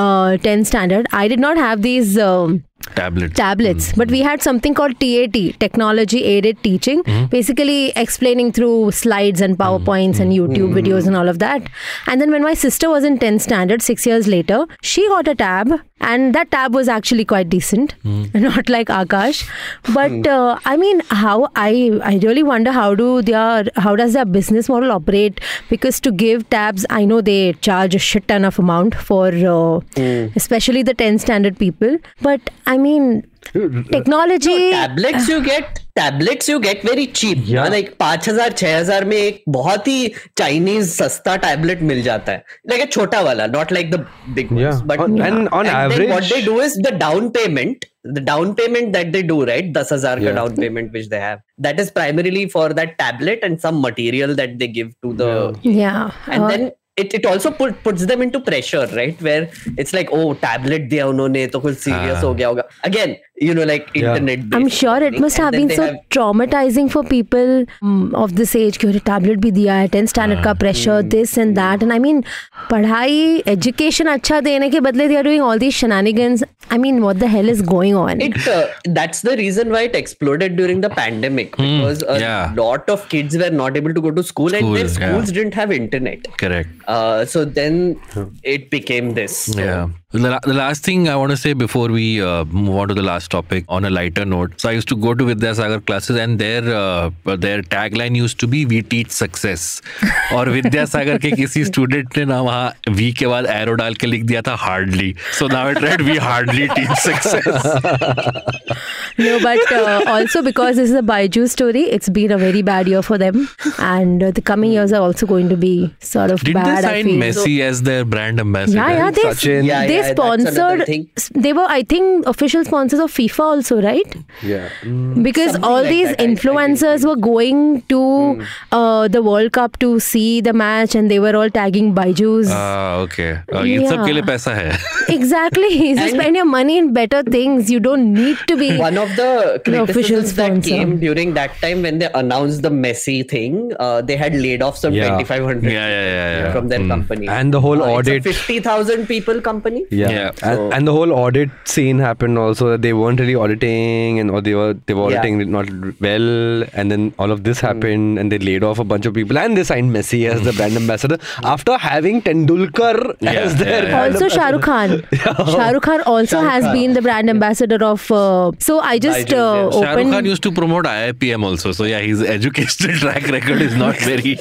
uh 10th standard I did not have these um, Tablet. tablets. But we had something called TAT technology aided teaching. Hmm. Basically explaining through slides and hmm. powerpoints and hmm. YouTube videos and all of that. And then when my sister was in 10th standard 6 years later she got a tab and that tab was actually quite decent. Not like Akash. But uh, I mean how I I really wonder how do their how does their business model operate? Because to give tabs I know they charge a shit ton of amount for uh, especially the 10 standard people. But I mean technology tablets you get tablets you get very cheap Yeah. ना like 5000 6000 में एक बहुत ही Chinese सस्ता tablet मिल जाता है like a छोटा वाला not like the big ones Yeah. but On- and on then what average- they do is the down payment the down payment that they do right 10000 ka Yeah. down payment which they have that is primarily for that tablet and some material that they give to the yeah and uh, then it, it also put, puts them into pressure right where it's like oh tablet दिया उन्होंने तो कुछ serious Ah. हो गया होगा again you know like Yeah. internet I'm sure it must have been so traumatizing for people um, of this age कि tablet भी दिया है 10th standard का pressure this and that and I mean पढ़ाई education अच्छा देने के बदले they are doing all these shenanigans I mean what the hell is going on it uh, that's the reason why it exploded during the pandemic because a yeah. lot of kids were not able to go to school, and their School, yeah. schools didn't have internet Correct. uh, so then it became this So- Yeah. The, la- the last thing I want to say before we uh, move on to the last topic on a lighter note. So I used to go to Vidya Sagar classes, and their uh, their tagline used to be "We teach success." और विद्यासागर के किसी student ने ना वहाँ we के बाद arrow डाल के लिख दिया था hardly so now it read we hardly teach success no but uh, also because this is a Byju story it's been a very bad year for them. And the coming years are also going to be sort of Did bad they sign Messi as their brand ambassador? Yeah yeah they, they sponsored they were I think official sponsors of FIFA also, right? Yeah. Mm. Because all like these that. influencers I, I were going to mm. uh, the World Cup to see the match and they were all tagging Byju's. Ah, okay. Uh, yeah. exactly. So spend your money in better things. You don't need to be one of the officials that came during that time when they announced the Messi thing. Uh, they had laid off some yeah. 2,500 yeah, yeah, from their mm. company, and the whole uh, audit. 50,000 people company. Yeah, and, so, and the whole audit scene happened also. They were weren't really auditing and or they were they were Yeah. auditing not well and then all of this happened and they laid off a bunch of people and they signed Messi as the brand ambassador after having Tendulkar Yeah, as their yeah, yeah. brand Also, Shah Rukh Khan. Shah Rukh Khan also Shah has Khan. been the brand ambassador of. Uh, so I just Byju's, uh, yeah. Shah Rukh. Khan used to promote IIPM also. So yeah, his educational track record is not very.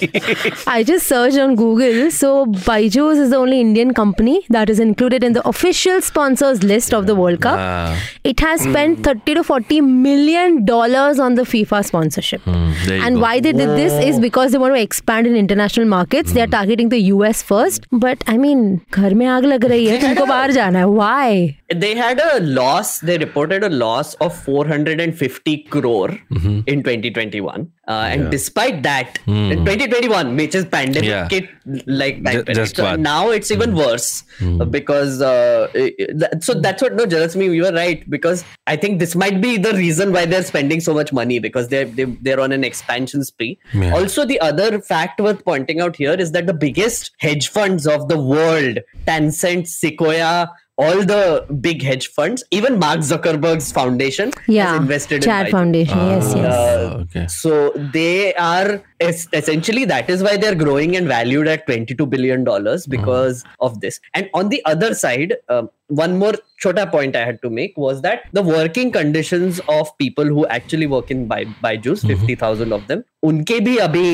I just searched on Google. So Byju's is the only Indian company that is included in the official sponsors list of the World Cup, Ah. it has spent 30 to 40 million dollars on the FIFA sponsorship. Hmm, there you And go. why they did this is because they want to expand in international markets. They are targeting the US first. But I mean, घर में आग लग रही है तुमको बाहर जाना है. Why? they had a loss they reported a loss of 450 crore Mm-hmm. in 2021 uh, and despite that in 2021 which is pandemic Hmm. Yeah. it, like time Ju- just so now it's even Hmm. worse uh, because uh, it- it- that- so that's what no Jalasmi you were right because I think this might be the reason why they're spending so much money because they're they, they're on an expansion spree Yeah. also the other fact worth pointing out here is that the biggest hedge funds of the world Tencent Sequoia all the big hedge funds even Mark Zuckerberg's foundation Yeah. has invested Chat in Byju. Foundation. yes, yes. Ah, okay. So they are essentially that is why they're growing and valued at 22 billion dollars hmm. because of this. And on the other side um, one more chota point i had to make was that the working conditions of people who actually work in Bai, Byju's hmm. 50000 of them unke bhi abhi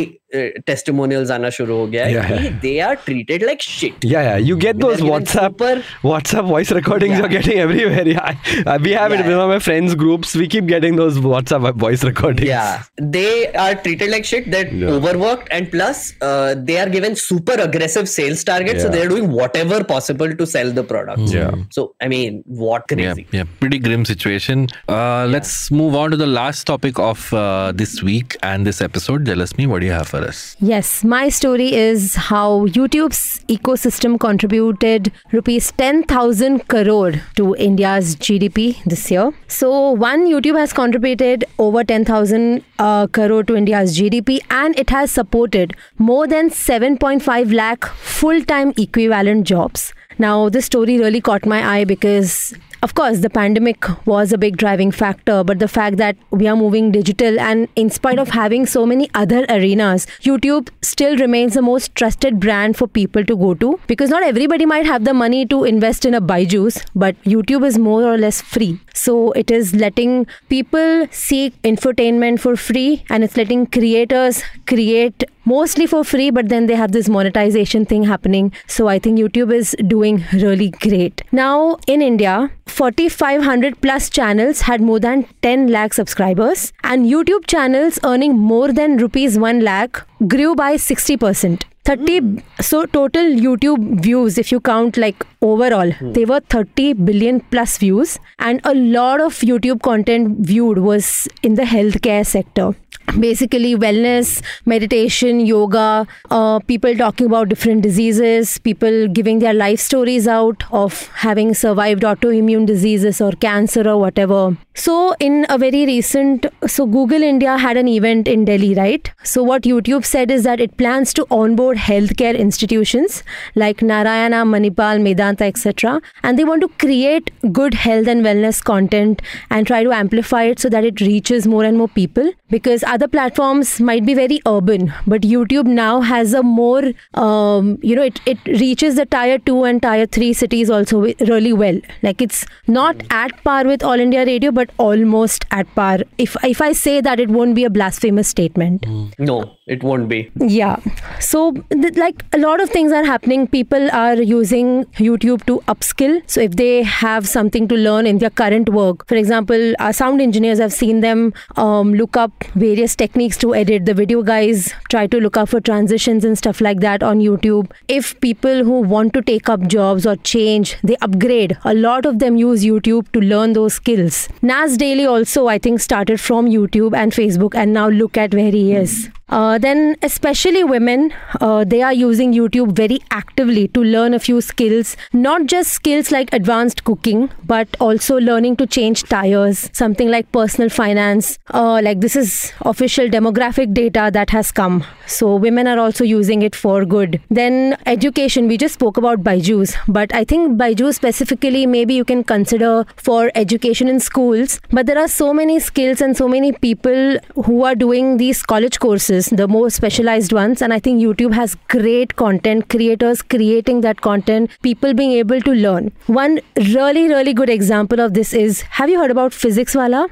testimonials aana shuru ho gaya they are treated like shit. Yeah yeah. You get those whatsapp super, whatsapp voice recordings are getting everywhere. Uh, we have it with my friends groups. We keep getting those whatsapp voice recordings. Yeah. They are treated like shit. They're Yeah. overworked, and plus, uh, they are given super aggressive sales targets. So they're doing whatever possible to sell the product. Yeah. So I mean, what Yeah, crazy? yeah, pretty grim situation. Uh, Let's move on to the last topic of uh, this week and this episode. Jalasmi, what do you have for us? Yes, my story is how YouTube's ecosystem contributed rupees 10,000 crore to India's GDP this year. So, one, YouTube has contributed over 10,000 uh, crore to India's GDP and it has supported more than 7.5 lakh full time equivalent jobs. Now, this story really caught my eye because of course, the pandemic was a big driving factor, but the fact that we are moving digital and in spite of having so many other arenas, YouTube still remains the most trusted brand for people to go to because not everybody might have the money to invest in a Byju's, but YouTube is more or less free. So it is letting people seek infotainment for free and it's letting creators create mostly for free, but then they have this monetization thing happening. So I think YouTube is doing really great. Now in India, 4500 plus channels had more than 10 lakh subscribers, and YouTube channels earning more than rupees 1 lakh grew by 60%. 30 so total youtube views if you count like overall they were 30 billion plus views and a lot of youtube content viewed was in the healthcare sector. Basically wellness meditation yoga uh, people talking about different diseases people giving their life stories out of having survived autoimmune diseases or cancer or whatever. So in a very recent so google india had an event in delhi right? So what youtube said is that it plans to onboard healthcare institutions like narayana manipal medanta etc and they want to create good health and wellness content and try to amplify it so that it reaches more and more people. Because other platforms might be very urban but youtube now has a more um, you know it, it reaches the tier 2 and tier 3 cities also really well. Like it's not at par with all india radio but almost at par. If if i say that it won't be a blasphemous statement. No, it won't be. yeah. So, like a lot of things are happening. People are using YouTube to upskill. So, if they have something to learn in their current work, for example, our sound engineers, I've seen them um, look up various techniques to edit. The video guys try to look up for transitions and stuff like that on YouTube. If people who want to take up jobs or change, they upgrade. A lot of them use YouTube to learn those skills. Nas Daily also, I think, started from YouTube and Facebook, and now look at where he is. Uh, then, especially women, uh, they are using YouTube very actively to learn a few skills, not just skills like advanced cooking, but also learning to change tires, something like personal finance. Uh, like, this is official demographic data that has come. So, women are also using it for good. Then, education, we just spoke about Byju's, but I think Byju's specifically, maybe you can consider for education in schools. But there are so many skills and so many people who are doing these college courses, the more specialized ones. And I think YouTube has great content, creators creating that content, people being able to learn. One really, really good example of this is have you heard about Physics Wallah?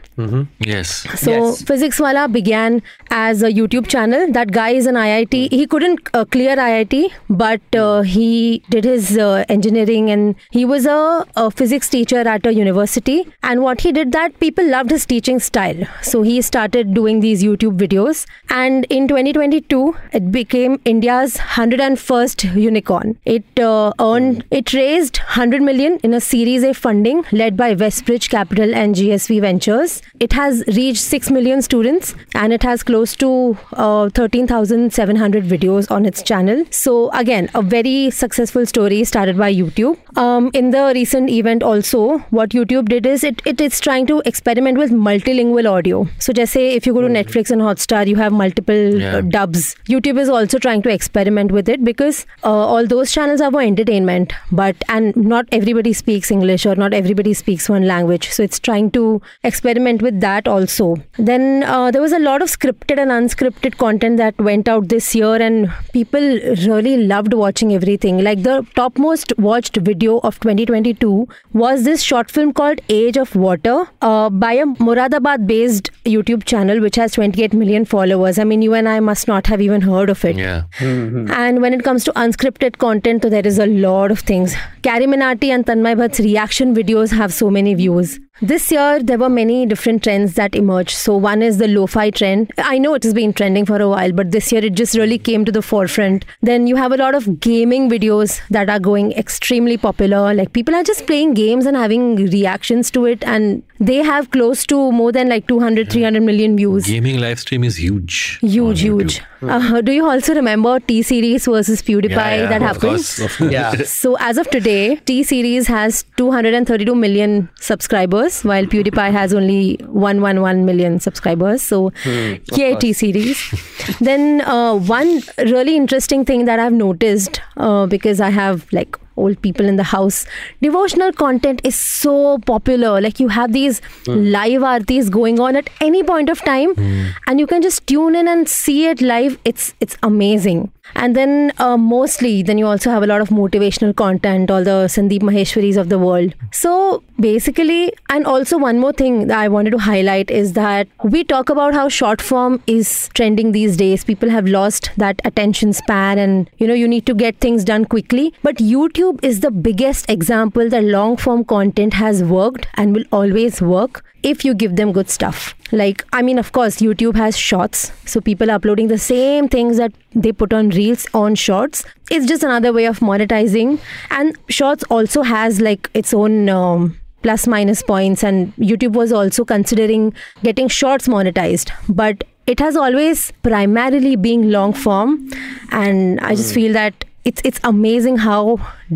Yes. So Yes. Physics Wallah began as a YouTube channel. That guy is an IIT. He couldn't uh, clear IIT, but uh, he did his uh, engineering and he was a, a physics teacher at a university. And what he did that people loved his teaching style. So he started doing these YouTube videos. And in 2022, it became India's 101st unicorn. It uh, earned, it raised 100 million in a Series A funding led by Westbridge Capital and GSV Ventures. It has reached 6 million students and it has close to uh, 13,700 videos on its channel. So, again, a very successful story started by YouTube. Um, in the recent event, also, what YouTube did is it, it is trying to experiment with multilingual audio. So, just say if you go to Netflix and Hotstar, you have multiple Yeah. uh, dubs. YouTube is also trying to experiment with it because uh, all those channels are for entertainment, but and not everybody speaks English or not everybody speaks one language. So it's trying to experiment with that also. Then uh, there was a lot of scripted and unscripted content that went out this year, and people really loved watching everything. Like the topmost watched video of 2022 was this short film called Age of Water uh, by a Moradabad based YouTube channel which has 28 million followers. I mean, you and I must not have even heard of it. Yeah. Mm-hmm. And when it comes to unscripted content, so there is a lot of things. Carrie Minati and Tanmay Bhatt's reaction videos have so many views. This year, there were many different trends that emerged. So, one is the lo fi trend. I know it has been trending for a while, but this year it just really came to the forefront. Then you have a lot of gaming videos that are going extremely popular. Like, people are just playing games and having reactions to it, and they have close to more than like 200, 300 million views. Gaming live stream is huge. Huge, huge. Uh, do you also remember T Series versus PewDiePie Yeah, yeah, that of happened? course, of course. Yeah. So as of today, T Series has 232 million subscribers, while PewDiePie has only 111 million subscribers. So, yay T Series. then uh, one really interesting thing that I've noticed uh, because I have like old people in the house. Devotional content is so popular. Like you have these hmm. live artis going on at any point of time hmm. and you can just tune in and see it live. It's it's amazing and then uh, mostly then you also have a lot of motivational content all the sandeep maheshwaris of the world. So basically and also one more thing that i wanted to highlight is that we talk about how short form is trending these days. People have lost that attention span and you know you need to get things done quickly. But youtube is the biggest example that long form content has worked and will always work if you give them good stuff like i mean of course youtube has shorts so people are uploading the same things that they put on reels on shorts. It's just another way of monetizing. And shorts also has like its own um, plus minus points and youtube was also considering getting shorts monetized. But it has always primarily being long form and i just feel that it's it's amazing how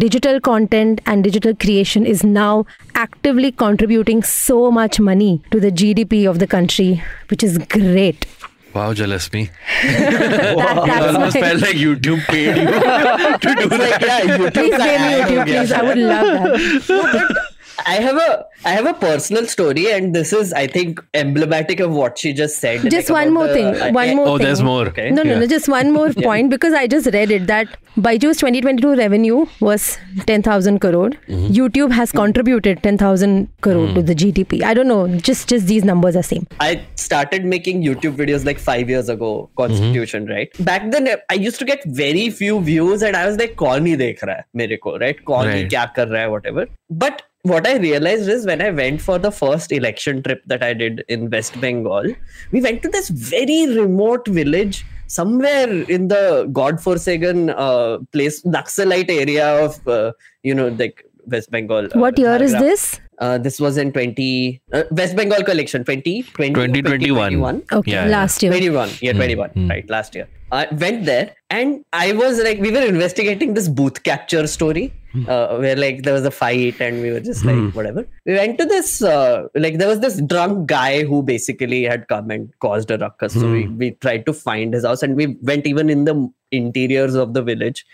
digital content and digital creation is now actively contributing so much money to the GDP of the country, which is great. Wow, Jalasmi. that, wow. That's it almost felt like YouTube paid you to do that. Like, yeah, YouTube please pay me YouTube, yeah. please. I would love that. I have a I have a personal story, and this is I think emblematic of what she just said. Just like one more the, thing. Uh, one more. Oh, thing. there's more. Okay. No, yeah. no, no. Just one more point yeah. because I just read it that Byju's 2022 revenue was 10,000 crore. Mm-hmm. YouTube has contributed 10,000 crore mm. to the GDP. I don't know. Just just these numbers are same. I started making YouTube videos like five years ago. Constitution, mm-hmm. right? Back then, I used to get very few views, and I was like, "कौन dekh देख hai है मेरे right? कौन kya kar कर hai, whatever." But what I realized is when I went for the first election trip that I did in West Bengal, we went to this very remote village somewhere in the godforsaken uh, place, Naxalite area of, uh, you know, like West Bengal. uh, What year is this? Uh, this was in 20 uh, West Bengal collection 2020 2021. Okay, Yeah, last year. 21 yeah 21 right last year. I went there and i was like we were investigating this booth capture story uh, where like there was a fight and we were just like whatever. We went to this uh, like there was this drunk guy who basically had come and caused a ruckus. So we, we tried to find his house and we went even in the interiors of the village.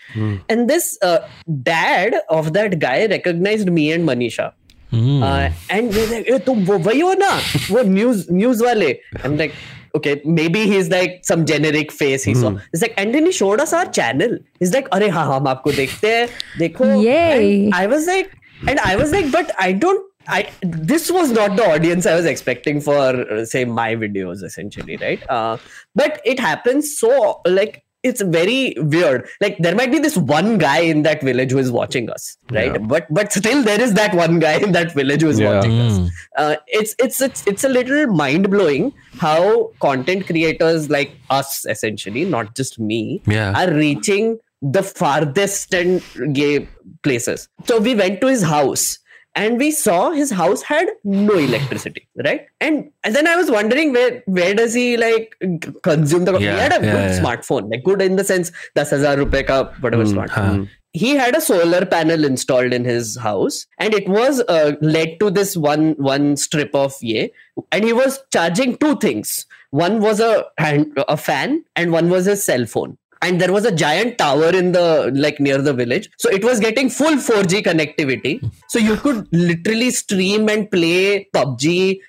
And this uh, dad of that guy recognized me and manisha Hmm. uh, and we're like, "ए, तुम वो वही हो ना वो news news वाले I'm like okay maybe he's like some generic face he saw he's like and then he showed us our channel he's like अरे हाँ हम आपको देखते हैं देखो Yay. and I was like and I was like but I don't I this was not the audience I was expecting for uh, say my videos essentially, right? Uh, but it happens so like it's very weird. Like there might be this one guy in that village who is watching us, right? Yeah. But but still there is that one guy in that village who is Yeah. watching us. Mm. Uh, it's it's it's it's a little mind blowing how content creators like us essentially, not just me, Yeah. are reaching the farthest and gay places. So we went to his house and we saw his house had no electricity, right? And, and then I was wondering where where does he like consume the? Yeah, he had a yeah, good yeah. smartphone, like good in the sense, das hazar rupees ka whatever Hmm, smartphone. huh. He had a solar panel installed in his house, and it was uh, led to this one one strip of ye, and he was charging two things. One was a hand, a fan, and one was his cell phone and there was a giant tower in the like near the village so it was getting full 4g connectivity so you could literally stream and play pubg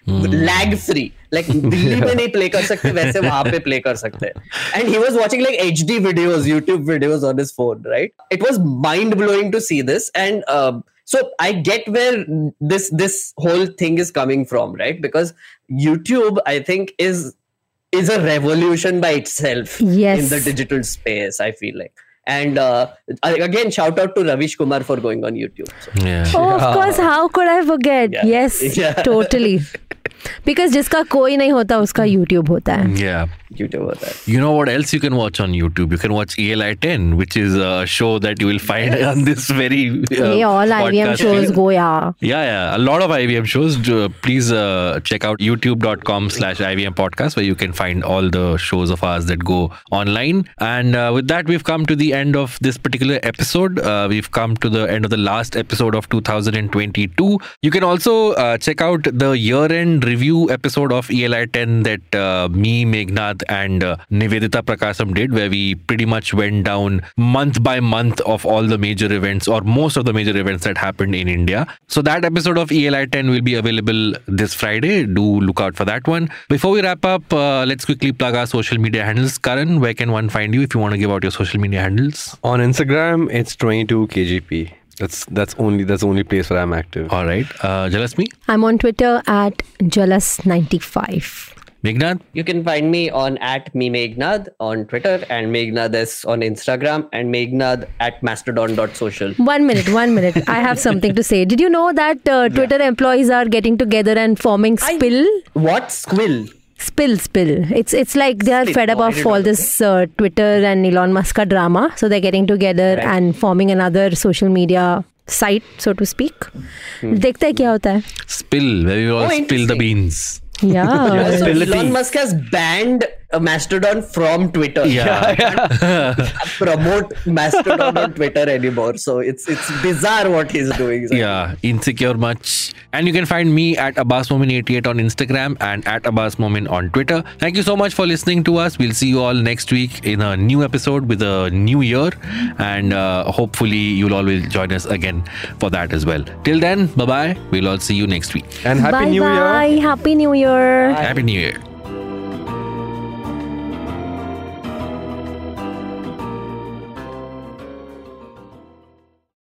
lag free like Delhi में नहीं play कर सकते वैसे वहां पे play कर सकते हैं. and he was watching like hd videos youtube videos on his phone right it was mind blowing to see this and um, so i get where this this whole thing is coming from right because youtube i think is is a revolution by itself Yes. in the digital space i feel like and uh, again shout out to ravish kumar for going on youtube so, Yeah. Oh, of course. How could I forget? Yeah. Yes, Yeah. totally. Because जिसका कोई नहीं होता उसका YouTube होता है। Yeah. Youtube होता है। You know what else you can watch on youtube? You can watch eli 10 which is a show that you will find on this very uh, hey, all IVM shows go yeah. Yeah yeah. A lot of IVM shows. Please uh, check out youtube.com slash IVM podcast where you can find all the shows of ours that go online. And uh, with that we've come to the end of this particular episode. We've come to the end of the last episode of 2022 you can also check out the year end review episode of ELI 10 that uh, me, Meghnad, and uh, Nivedita Prakasam did, where we pretty much went down month by month of all the major events or most of the major events that happened in India. So that episode of ELI 10 will be available this Friday. Do look out for that one. Before we wrap up, uh, let's quickly plug our social media handles. Karan, where can one find you if you want to give out your social media handles? On Instagram, it's 22 kgp. That's that's only that's the only place where I'm active. All right. Uh, Jalasmi, I'm on Twitter at Jalas95. Meghnad, you can find me on at me Meghnad on twitter and Meghnad S on instagram and Meghnad at mastodon.social One minute, one minute. I have something to say. Did you know that uh, Twitter employees are getting together and forming I- Spill? what squill spill spill. It's it's like they are spill. fed up oh, of all this uh, twitter and elon musk drama. So they're getting together right. and forming another social media site so to speak. Hmm. dekhte hai kya hota hai? Spill. Where we all oh, spill the beans. Yeah, yeah. so elon musk has banned mastodon from twitter Yeah. promote Mastodon on Twitter anymore. So it's it's bizarre what he's doing. Yeah, insecure much. And you can find me at AbbasMomin88 on Instagram and at AbbasMomin on Twitter. Thank you so much for listening to us. We'll see you all next week in a new episode with a new year. And uh, hopefully, you'll all will join us again for that as well. Till then, bye bye. We'll all see you next week. And happy bye New Year. bye. Happy New Year. Happy New Year.